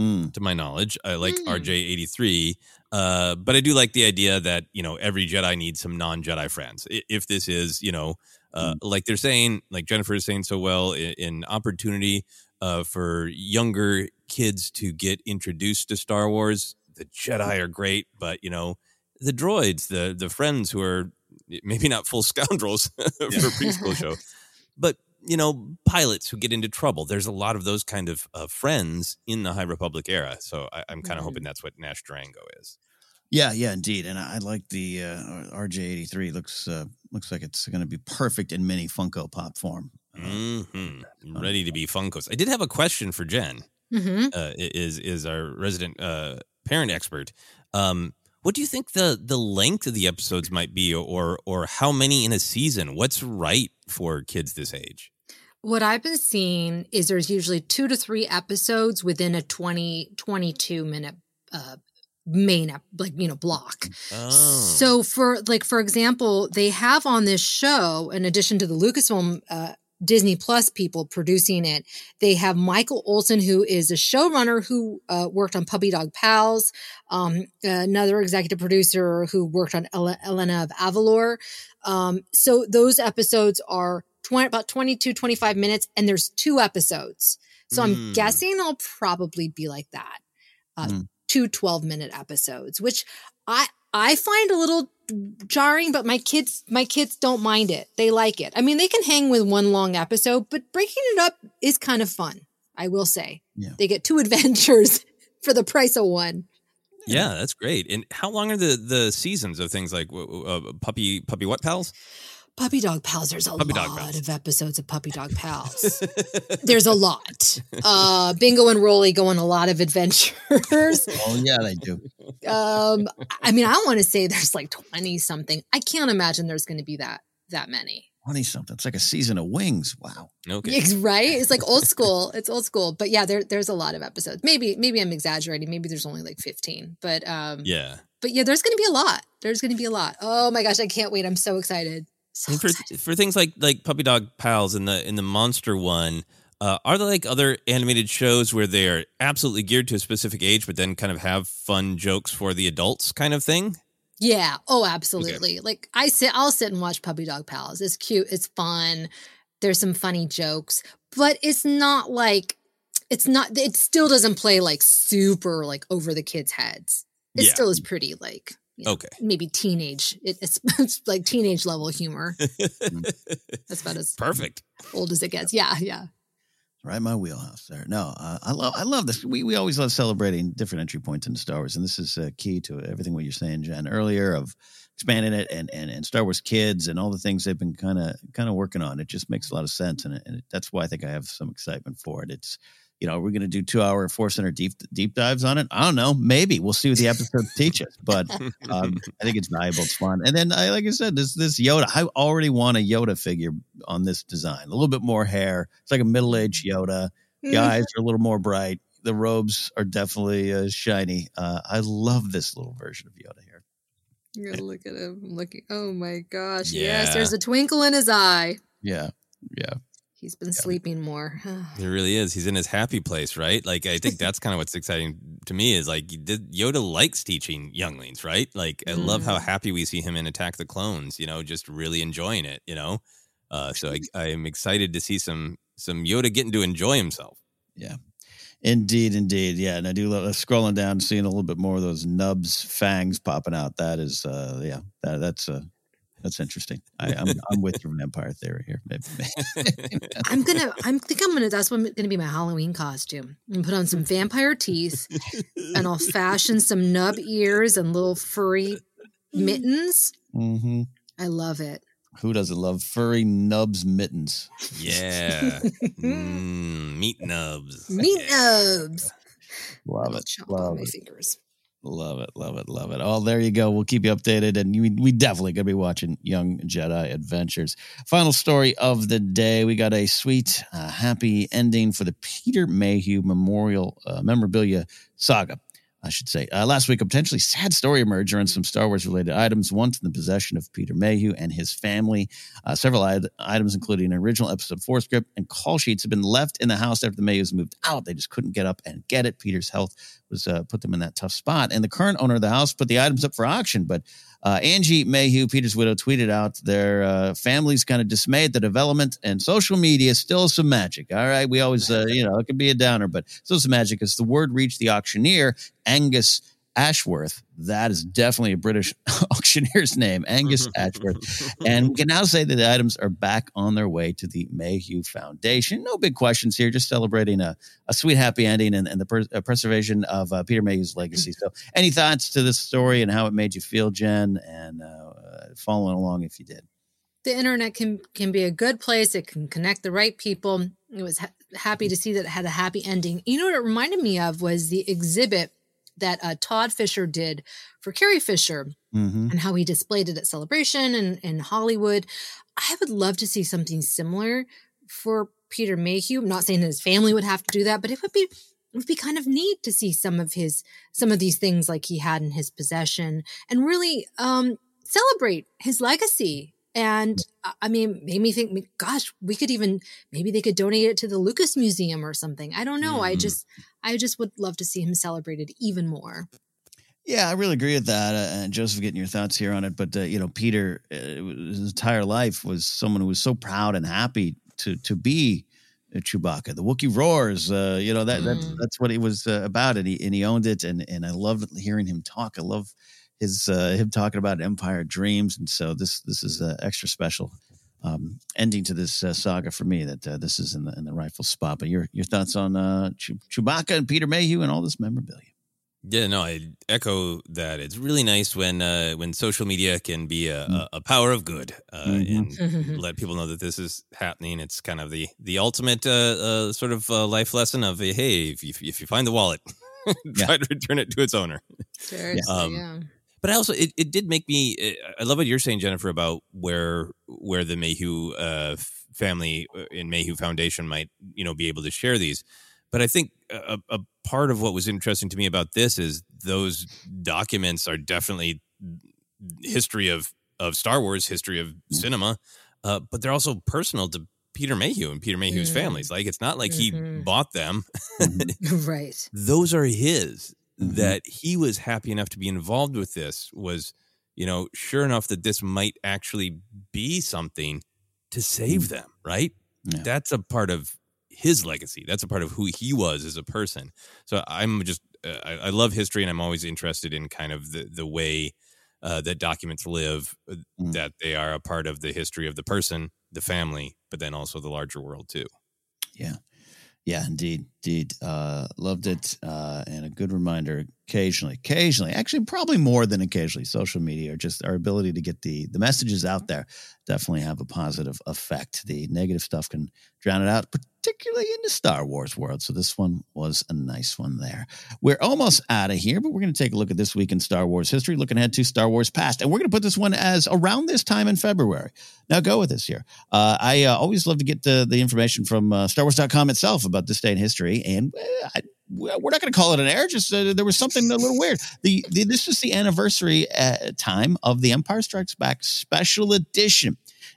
Mm. to my knowledge, I like Mm. RJ eighty three. Uh, but I do like the idea that you know every Jedi needs some non Jedi friends. If this is you know uh, like they're saying, like Jennifer is saying so well, in, in opportunity uh, for younger kids to get introduced to Star Wars. The Jedi are great, but you know the droids, the the friends who are maybe not full scoundrels for preschool show, but you know pilots who get into trouble. There's a lot of those kind of uh, friends in the High Republic era. So I, I'm kind of Mhm. hoping that's what Nash Durango is. Yeah, yeah, indeed. And I, I like the uh, RJ eighty three. looks uh, looks like it's going to be perfect in mini Funko Pop form. hmm Ready to be Funkos. I did have a question for Jen. Mhm. uh, is is our resident uh, parent expert. Um, what do you think the the length of the episodes might be, or or how many in a season? What's right for kids this age? What I've been seeing is there's usually two to three episodes within a 20, 22 minute uh, main, like, you know, block. Oh, So for like for example, they have on this show, in addition to the Lucasfilm uh, Disney Plus people producing it, they have Michael Olson, who is a showrunner who uh, worked on Puppy Dog Pals, um, another executive producer who worked on Ele- Elena of Avalor. Um, so those episodes are 20, about 22, 25 minutes, and there's two episodes. So I'm Mm. guessing it'll probably be like that. Uh, Mm. Two 12 minute episodes, which I I find a little jarring, but my kids my kids don't mind it. They like it. I mean, they can hang with one long episode, but breaking it up is kind of fun. I will say. Yeah. They get two adventures for the price of one. yeah, that's great. And how long are the the seasons of things like uh, puppy puppy what pals? Puppy Dog Pals. There's a Puppy Dog lot Pals. of episodes of Puppy Dog Pals. There's a lot. Uh, Bingo and Rolly go on a lot of adventures. Oh yeah, they do. um, I mean, I want to say there's like 20 something. I can't imagine there's going to be that that many. Twenty something. It's like a season of Wings. Wow. Okay, It's right? It's like old school. It's old school. But yeah, there there's a lot of episodes. Maybe maybe I'm exaggerating. Maybe there's only like 15. But um yeah. but yeah, there's going to be a lot. There's going to be a lot. Oh my gosh, I can't wait. I'm so excited. So And for excited. for things like like puppy dog pals in the in the monster one. Uh, are there like other animated shows where they are absolutely geared to a specific age, but then kind of have fun jokes for the adults, kind of thing? Yeah. Oh, absolutely. Like I sit, I'll sit and watch Puppy Dog Pals. It's cute. It's fun. There's some funny jokes, but it's not like it's not. It still doesn't play like super like over the kids' heads. It Yeah. still is pretty like you know, Okay. maybe teenage. It, it's, it's like teenage level humor. That's about as Perfect. old as it gets. Yeah, yeah. Right, my wheelhouse there. No, uh, I love, I love this. We we always love celebrating different entry points into Star Wars, and this is uh, key to everything what you're saying, Jen, earlier of expanding it and and, and Star Wars Kids and all the things they've been kind of kind of working on. It just makes a lot of sense, and, it, and it, that's why I think I have some excitement for it. It's you know, we're going to do two hour Force Center deep deep dives on it. I don't know, maybe we'll see what the episodes teach us, but um, I think it's valuable. It's fun, and then I like I said, this this Yoda. I already want a Yoda figure on this design. A little bit more hair. It's like a middle aged Yoda. The eyes are a little more bright. The robes are definitely uh, shiny. Uh, I love this little version of Yoda here. You gotta look at him. I'm looking. Oh my gosh. Yeah. Yes, there's a twinkle in his eye. Yeah, yeah. He's been sleeping more. He really is. He's in his happy place, right? Like I think that's kind of what's exciting to me is like Yoda likes teaching younglings, right? Like I love how Mm. happy we see him in Attack the Clones. You know, just really enjoying it. You know, uh, so I, I am excited to see some some Yoda getting to enjoy himself. Yeah. Indeed, indeed. Yeah. And I do love scrolling down, seeing a little bit more of those nubs fangs popping out. That is uh yeah, that, that's uh that's interesting. I, I'm I'm with your vampire theory here. Maybe, I'm gonna. I'm think I'm gonna. That's what gonna be my Halloween costume. And put on some vampire teeth, and I'll fashion some nub ears and little furry mittens. hmm I love it. Who doesn't love furry nubs mittens? Yeah, mm, meat nubs. Meat nubs. Love it. Chomp on Love my it. fingers. Love it, love it, love it. Oh, there you go. We'll keep you updated, and we, we definitely gonna be watching Young Jedi Adventures. Final story of the day: we got a sweet, uh, happy ending for the Peter Mayhew Memorial uh, memorabilia saga. I should say. Uh, last week, a potentially sad story emerged around some Star Wars related items, once in the possession of Peter Mayhew and his family. Uh, several items, including an original episode 4 script and call sheets, have been left in the house after the Mayhews moved out. They just couldn't get up and get it. Peter's health was uh, put them in that tough spot. And the current owner of the house put the items up for auction. But uh, Angie Mayhew, Peter's widow, tweeted out their uh, family's kind of dismayed the development and social media still some magic. All right. We always, uh, you know, it could be a downer, but still some magic as the word reached the auctioneer, Angus Ashworth. That is definitely a British auctioneer's name, Angus Ashworth. And we can now say that the items are back on their way to the Mayhew Foundation. No big questions here, just celebrating a, a sweet, happy ending and, and the pers- uh, preservation of uh, Peter Mayhew's legacy. So, any thoughts to this story and how it made you feel, Jen? And uh, uh, following along if you did. the internet can can be a good place. It can connect the right people. It was ha- happy to see that it had a happy ending. You know what it reminded me of was the exhibit that uh, Todd Fisher did for Carrie Fisher Mm-hmm. and how he displayed it at Celebration and in Hollywood. I would love to see something similar for Peter Mayhew. I'm not saying that his family would have to do that, but it would be it would be kind of neat to see some of his some of these things like he had in his possession and really um celebrate his legacy. And uh, I mean, made me think, gosh, we could even maybe they could donate it to the Lucas Museum or something. I don't know. I Mhm. just, I just would love to see him celebrated even more. Yeah, I really agree with that. Uh, and Joseph, getting your thoughts here on it. But, uh, you know, Peter, uh, his entire life was someone who was so proud and happy to to be uh, Chewbacca. The Wookiee roars, uh, you know, that, that's, Mm. that's what he was uh, about. And he, and he owned it. And, and I love hearing him talk. I love his uh, him talking about Empire Dreams. And so this this is uh, extra special um, ending to this uh, saga for me that uh, this is in the in the rightful spot. But your your thoughts on uh, Chew- Chewbacca and Peter Mayhew and all this memorabilia? Yeah, no, I echo that. It's really nice when uh, when social media can be a, a, a power of good uh, Mhm. and let people know that this is happening. It's kind of the the ultimate uh, uh, sort of uh, life lesson of hey, if you, if you find the wallet, try to return it to its owner. Seriously, Um, yeah. But I also it, it did make me uh, I love what you're saying Jennifer about where where the Mayhew uh, family uh, in Mayhew Foundation might you know be able to share these. But I think a, a part of what was interesting to me about this is those documents are definitely history of of Star Wars, history of cinema, uh, but they're also personal to Peter Mayhew and Peter Mayhew's Mm. families. Like it's not like he Mhm. bought them; right. those are his. Mhm. That he was happy enough to be involved with this was, you know, sure enough that this might actually be something to save them. Right? Yeah. That's a part of his legacy. That's a part of who he was as a person. So I'm just uh, I, I love history, and I'm always interested in kind of the the way uh, that documents live. uh, Mm. That they are a part of the history of the person, the family, but then also the larger world too. Yeah. Yeah, indeed. Indeed. Uh, loved it. Uh, and a good reminder occasionally, occasionally, actually, probably more than occasionally, social media or just our ability to get the, the messages out there definitely have a positive effect. The negative stuff can drown it out, particularly in the Star Wars world. So this one was a nice one there. We're almost out of here, but we're going to take a look at this week in Star Wars history, looking ahead to Star Wars past. And we're going to put this one as around this time in February. Now go with this here. Uh, I uh, always love to get the, the information from uh, StarWars.com itself about this day in history. And uh, I, we're not going to call it an error. Just uh, there was something a little weird. The, the this is the anniversary uh, time of the Empire Strikes Back special edition.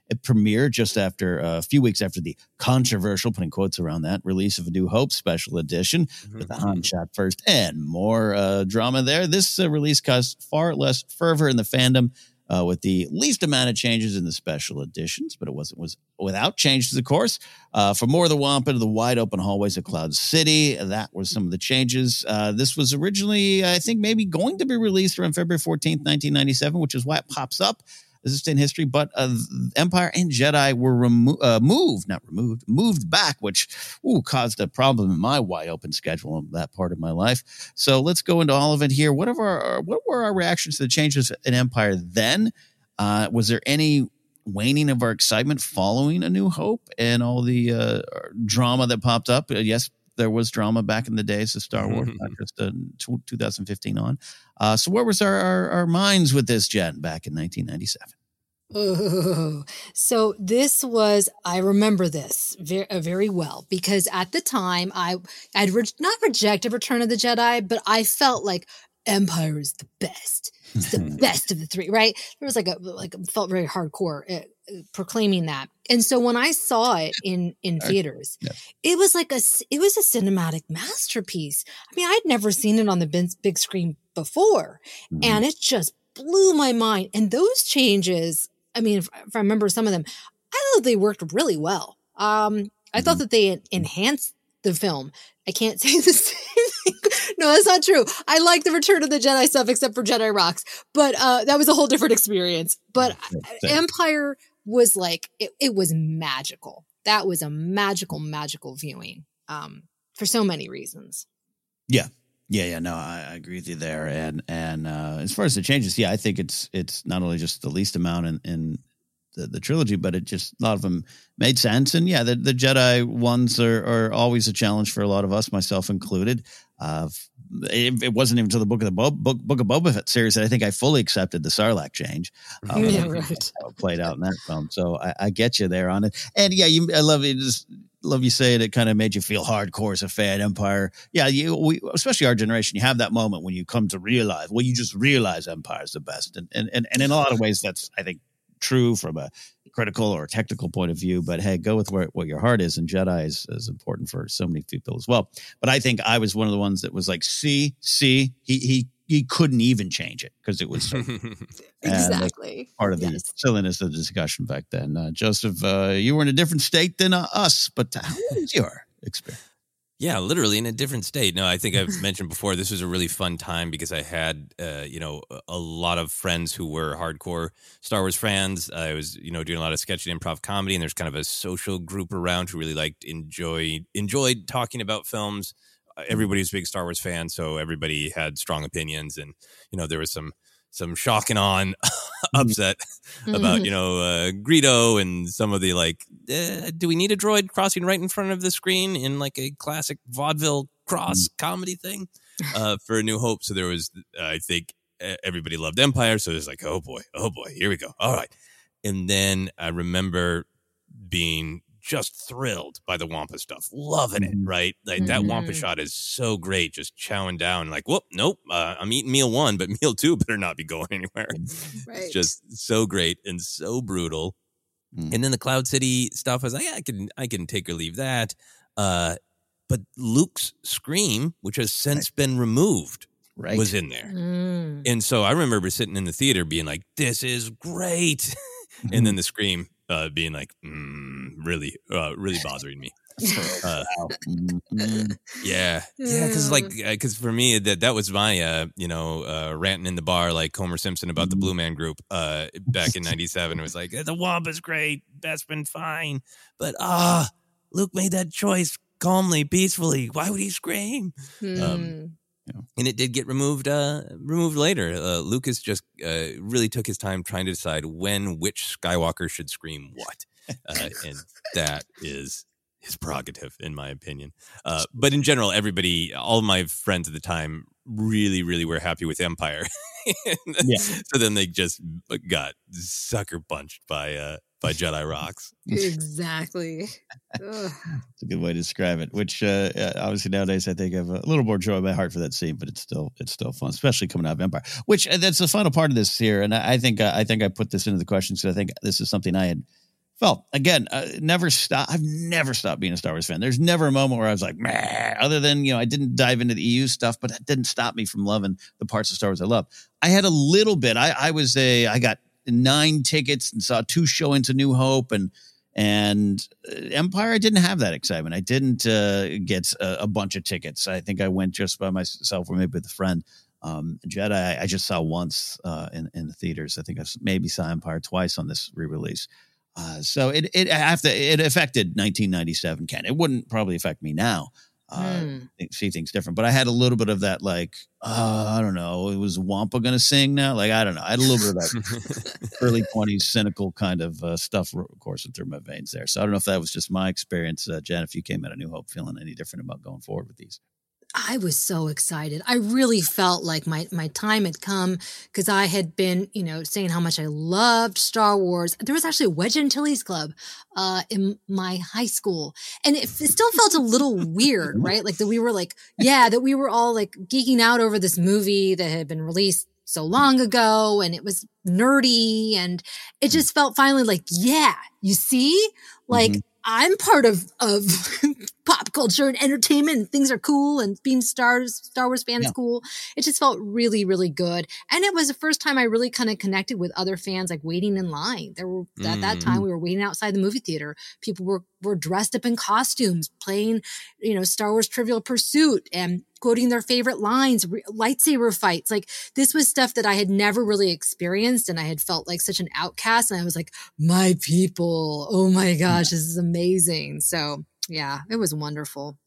It premiered just after uh, a few weeks after the controversial, putting quotes around that, release of A New Hope special edition mm-hmm. with the Han shot first and more uh, drama there. This uh, release caused far less fervor in the fandom uh, with the least amount of changes in the special editions, but it wasn't was without changes, of course. Uh, for more of the Wampa to the wide open hallways of Cloud City, that was some of the changes. Uh, this was originally, I think, maybe going to be released around February 14th, 1997, which is why it pops up this is in history, but uh, Empire and Jedi were remo- uh, moved, not removed, moved back, which ooh, caused a problem in my wide open schedule in that part of my life. So let's go into all of it here. What, our, what were our reactions to the changes in Empire then? Uh, was there any waning of our excitement following A New Hope and all the uh, drama that popped up? Uh, yes, there was drama back in the days of Star Wars, not just uh, 2015 on. Uh, so, where was our, our, our minds with this, Jen, back in 1997? Oh, so this was I remember this very uh, very well because at the time I I'd re- not rejected Return of the Jedi, but I felt like Empire is the best. It's the best of the three, right? There was like a like felt very hardcore uh, proclaiming that. And so when I saw it in in theaters, yeah. it was like a it was a cinematic masterpiece. I mean, I'd never seen it on the big, big screen before, mm-hmm. and it just blew my mind. And those changes, I mean, if, if I remember some of them, I thought they worked really well. Um, I mm-hmm. thought that they enhanced the film. I can't say the same. No, that's not true. I like the Return of the Jedi stuff, except for Jedi Rocks, but uh, that was a whole different experience. But Empire was like it, it was magical. That was a magical, magical viewing um, for so many reasons. Yeah, yeah, yeah. No, I, I agree with you there. And and uh, as far as the changes, yeah, I think it's it's not only just the least amount in, in the, the trilogy, but it just a lot of them made sense. And yeah, the, the Jedi ones are, are always a challenge for a lot of us, myself included. Uh, it, it, wasn't even to the book of the Bo- book, book of Boba Fett series that I think I fully accepted the Sarlacc change. Um, yeah, right. Played out in that film, so I, I, get you there on it. And yeah, you, I love it. Just love you saying it. Kind of made you feel hardcore as a fan. Empire, yeah, you, we, especially our generation, you have that moment when you come to realize, well, you just realize Empire is the best, and and and, and in a lot of ways, that's I think true from a critical or technical point of view, but hey, go with where, what your heart is. And Jedi is, is important for so many people as well. But I think I was one of the ones that was like, see, see, he, he, he couldn't even change it because it was exactly part of the yes. silliness of the discussion back then. Uh, Joseph, uh, you were in a different state than uh, us, but how was your experience? Yeah, literally in a different state. No, I think I've mentioned before this was a really fun time because I had, uh, you know, a lot of friends who were hardcore Star Wars fans. I was, you know, doing a lot of sketch and improv comedy, and there's kind of a social group around who really liked enjoyed enjoyed talking about films. Uh, everybody was a big Star Wars fan, so everybody had strong opinions, and you know, there was some some shock and on mm-hmm. upset mm-hmm. about you know uh, Greedo and some of the like. Uh, do we need a droid crossing right in front of the screen in like a classic vaudeville cross mm-hmm. comedy thing uh, for A New Hope? So there was, I think, everybody loved Empire, so it was like, oh boy, oh boy, here we go. All right, and then I remember being just thrilled by the Wampa stuff, loving it. Mm-hmm. Right, like mm-hmm. that Wampa mm-hmm. shot is so great. Just chowing down, like, whoop, nope, uh, I'm eating meal one, but meal two better not be going anywhere. Right. It's just so great and so brutal. Mm. And then the Cloud City stuff, I was like, yeah, I can, I can take or leave that. Uh, but Luke's scream, which has since right. been removed, right. was in there. Mm. And so I remember sitting in the theater being like, this is great. and then the scream uh, being like, mm, really, uh, really bothering me. Uh, mm-hmm. yeah, yeah, because like, because uh, for me that that was my, uh, you know, uh, ranting in the bar like Homer Simpson about the mm-hmm. Blue Man Group, uh, back in '97. It was like the Wampa's great, that's been fine, but ah, Luke made that choice calmly, peacefully. Why would he scream? Um, hmm. Yeah. And it did get removed uh, removed later. Uh, Lucas just uh, really took his time trying to decide when which Skywalker should scream what, uh, and that is his prerogative, in my opinion. Uh, but in general, everybody, all of my friends at the time, really, really were happy with Empire. yeah. So then they just got sucker punched by uh, by Jedi Rocks. exactly. It's a good way to describe it. Which uh, obviously nowadays I think I have a little more joy in my heart for that scene, but it's still it's still fun, especially coming out of Empire. Which uh, that's the final part of this here, and I, I think uh, I think I put this into the questions because I think this is something I had felt again. Uh, never stop. I've never stopped being a Star Wars fan. There's never a moment where I was like, Meh, other than you know I didn't dive into the EU stuff, but that didn't stop me from loving the parts of Star Wars I love. I had a little bit. I, I was a I got nine tickets and saw two showings of New Hope and and uh, Empire. I didn't have that excitement. I didn't uh, get a, a, bunch of tickets. I think I went just by myself or maybe with a friend. Um, Jedi, I just saw once uh, in in the theaters. I think I maybe saw Empire twice on this re-release. Uh, so it it after it affected 1997. Ken, it wouldn't probably affect me now uh, mm. see things different. But I had a little bit of that, like, uh, I don't know, it was Wampa going to sing now? Like, I don't know. I had a little bit of that early 20s cynical kind of uh, stuff coursing through my veins there. So I don't know if that was just my experience. Uh, Jen, if you came out of New Hope feeling any different about going forward with these. I was so excited. I really felt like my my time had come because I had been, you know, saying how much I loved Star Wars. There was actually a Wedge Antilles Club uh, in my high school, and it, it still felt a little weird, right? Like that we were like, yeah, that we were all like geeking out over this movie that had been released so long ago, and it was nerdy, and it just felt finally like, yeah, you see, like. Mm-hmm. I'm part of of pop culture and entertainment and things are cool and being stars Star Wars fan yeah. cool. It just felt really, really good. And it was the first time I really kind of connected with other fans, like waiting in line. There were mm. at that time mm. we were waiting outside the movie theater. People were were dressed up in costumes, playing, you know, Star Wars Trivial Pursuit and quoting their favorite lines, re- lightsaber fights. Like this was stuff that I had never really experienced. And I had felt like such an outcast. And I was like, my people. Oh my gosh, this is amazing. So yeah, it was wonderful.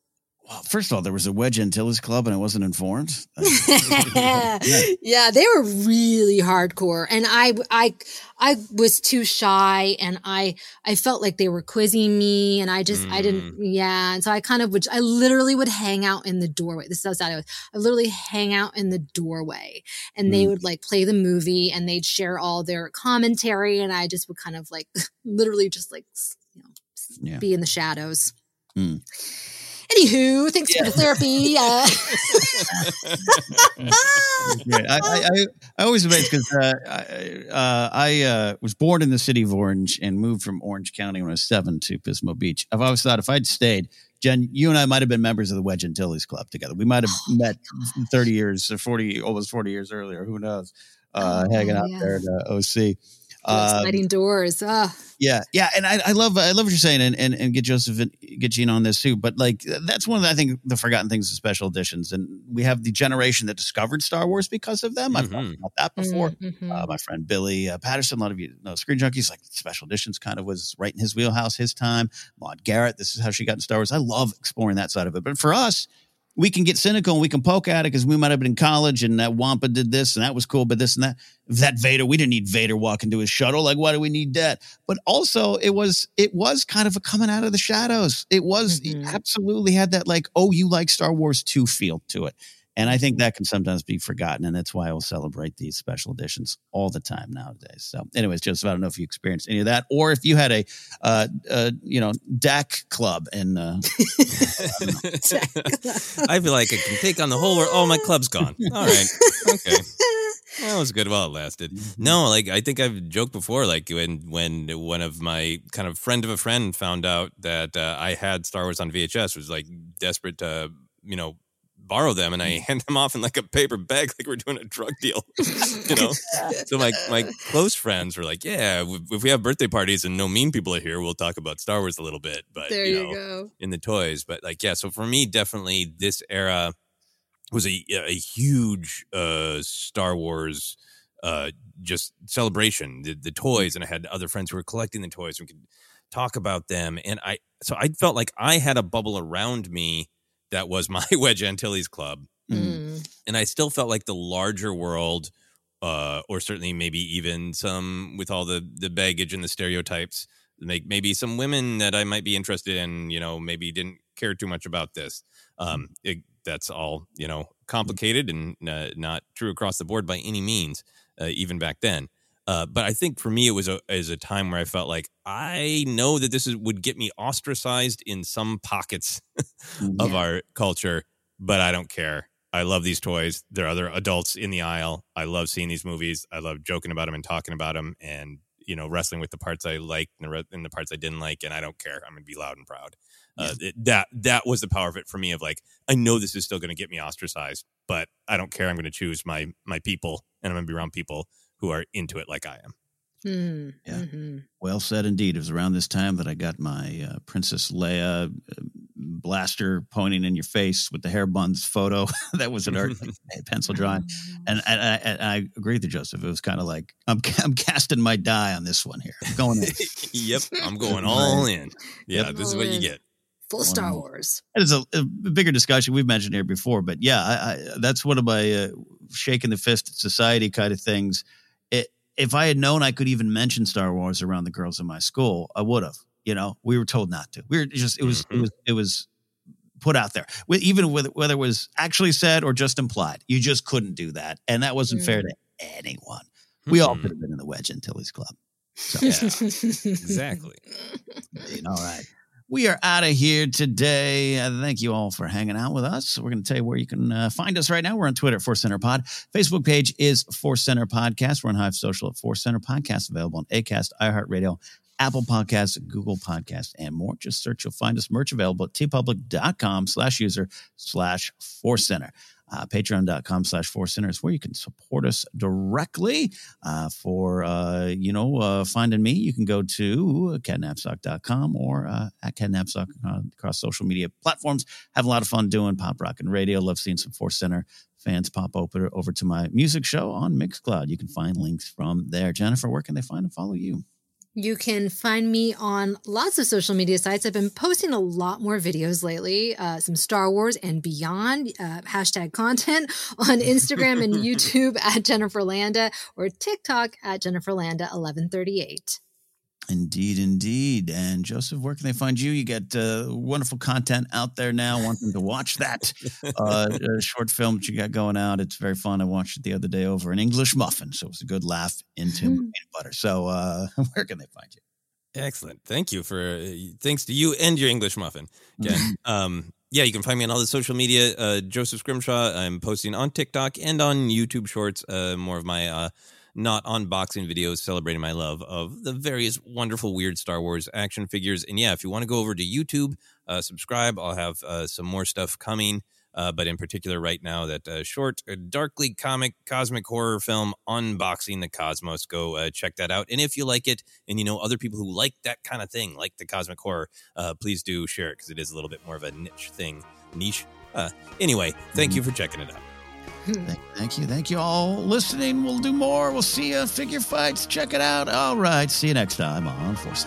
Well, first of all, there was a Wedge Antilles Club and I wasn't informed. yeah. yeah, they were really hardcore. And I, I, I was too shy and I, I felt like they were quizzing me and I just, mm. I didn't, mm. yeah. And so I kind of would, I literally would hang out in the doorway. This is how sad I was. I literally hang out in the doorway and mm. they would like play the movie and they'd share all their commentary. And I just would kind of like literally just like, you know, yeah. be in the shadows. Mm. Anywho, thanks yeah. for the therapy. Uh. I, I, I, always amazed because uh, I, uh, I uh, was born in the city of Orange and moved from Orange County when I was seven to Pismo Beach. I've always thought if I'd stayed, Jen, you and I might have been members of the Wedge Antilles Club together. We might have met 30 years or 40, almost 40 years earlier. Who knows? Uh, oh, hanging out yeah. there at uh, OC. Um, sliding doors. Ah. Yeah, yeah, and I, I love I love what you're saying, and, and and get Joseph and get Gene on this too. But like that's one of the, I think the forgotten things of special editions, and we have the generation that discovered Star Wars because of them. Mm-hmm. I've talked about that before. Mm-hmm. Uh, my friend Billy uh, Patterson, a lot of you know Screen Junkies, like special editions, kind of was right in his wheelhouse, his time. Maude Garrett, this is how she got in Star Wars. I love exploring that side of it, but for us we can get cynical and we can poke at it because we might have been in college and that Wampa did this and that was cool, but this and that. That Vader, we didn't need Vader walking to his shuttle. Like, why do we need that? But also, it was it was kind of a coming out of the shadows. It was mm-hmm. absolutely had that like, oh, you like Star Wars two feel to it. And I think that can sometimes be forgotten. And that's why I will celebrate these special editions all the time nowadays. So, anyways, Joseph, I don't know if you experienced any of that or if you had a, uh, uh, you know, DAC club. And uh, I feel like I can take on the whole world. Oh, my club's gone. All right. Okay. That was good while it lasted. Mm-hmm. No, like I think I've joked before, like when when one of my kind of friend of a friend found out that uh, I had Star Wars on VHS, was like desperate to you know borrow them and I hand them off in like a paper bag, like we're doing a drug deal, you know? so my, my close friends were like, yeah, if we have birthday parties and no mean people are here, we'll talk about Star Wars a little bit, but there you, know, you go. in the toys. But like, yeah, so for me, definitely this era was a, a huge uh, Star Wars uh, just celebration, the, the toys. And I had other friends who were collecting the toys. We could talk about them. And I, so I felt like I had a bubble around me that was my Wedge Antilles club. Mm. And I still felt like the larger world, uh, or certainly maybe even some with all the the baggage and the stereotypes, make maybe some women that I might be interested in, you know, maybe didn't care too much about this. Um, it, that's all, you know, complicated and uh, not true across the board by any means, uh, even back then. Uh, but I think for me, it was a is a time where I felt like I know that this is, would get me ostracized in some pockets of Yeah. our culture, but I don't care. I love these toys. There are other adults in the aisle. I love seeing these movies. I love joking about them and talking about them, and you know, wrestling with the parts I liked and the, re- and the parts I didn't like. And I don't care. I'm gonna be loud and proud. Uh, it, that that was the power of it for me. Of like, I know this is still gonna get me ostracized, but I don't care. I'm gonna choose my my people, and I'm gonna be around people who are into it like I am. Hmm. Yeah. Mhm. Well said indeed. It was around this time that I got my uh, Princess Leia uh, blaster pointing in your face with the hair buns photo. that was an art like, pencil drawing, and, and, I, and I agree with you, Joseph. It was kind of like I'm I'm casting my die on this one here. I'm going in. yep, I'm going all in. Yeah, Yep. this is what you get. Full Star Wars. It is a, a bigger discussion we've mentioned here before, but yeah, I, I, that's one of my uh, shaking the fist at society kind of things. It, if I had known I could even mention Star Wars around the girls in my school, I would have. You know, we were told not to. We were just it was it mm-hmm. was it was put out there, with, even with whether it was actually said or just implied. You just couldn't do that, and that wasn't fair mm. to anyone. We all could have mm-hmm. been in the Wedge Antilles Club. So, Yeah, exactly. all right. We are out of here today. Uh, thank you all for hanging out with us. We're going to tell you where you can uh, find us right now. We're on Twitter Force Center Pod. Facebook page is Force Center Podcast. We're on Hive Social at Force Center Podcast, available on Acast, iHeartRadio, Apple Podcasts, Google Podcasts, and more. Just search, you'll find us merch available at teepublic.com slash user slash Force Center. Uh, Patreon.com slash Center is where you can support us directly. Uh, for, uh, you know, uh, finding me, you can go to catnapsock.com or uh, at catnapsock across social media platforms. Have a lot of fun doing pop rock and radio. Love seeing some Force Center fans pop over, over to my music show on Mixcloud. You can find links from there. Jennifer, where can they find and follow you? You can find me on lots of social media sites. I've been posting a lot more videos lately, uh, some Star Wars and beyond uh, hashtag content on Instagram and YouTube at Jennifer Landa or TikTok at Jennifer Landa 1138. Indeed, indeed. And Joseph, where can they find you? You get uh, wonderful content out there now. Want them to watch that uh, uh, short film that you got going out. It's very fun. I watched it the other day over an English muffin, so it was a good laugh into peanut butter. So, uh, where can they find you? Excellent. Thank you for uh, thanks to you and your English muffin. Again, um, yeah, you can find me on all the social media. Uh, Joseph Scrimshaw. I'm posting on TikTok and on YouTube Shorts. Uh, more of my uh, not unboxing videos celebrating my love of the various wonderful, weird Star Wars action figures. And yeah, if you want to go over to YouTube, uh, subscribe. I'll have uh, some more stuff coming. Uh, but in particular, right now, that uh, short, uh, darkly comic, cosmic horror film, Unboxing the Cosmos. Go uh, check that out. And if you like it, and you know other people who like that kind of thing, like the cosmic horror, uh, please do share it because it is a little bit more of a niche thing. Niche. Uh, anyway, thank you for checking it out. Hmm. Thank, thank you. Thank you all listening. We'll do more. We'll see you. Figure fights. Check it out. All right. See you next time on Force.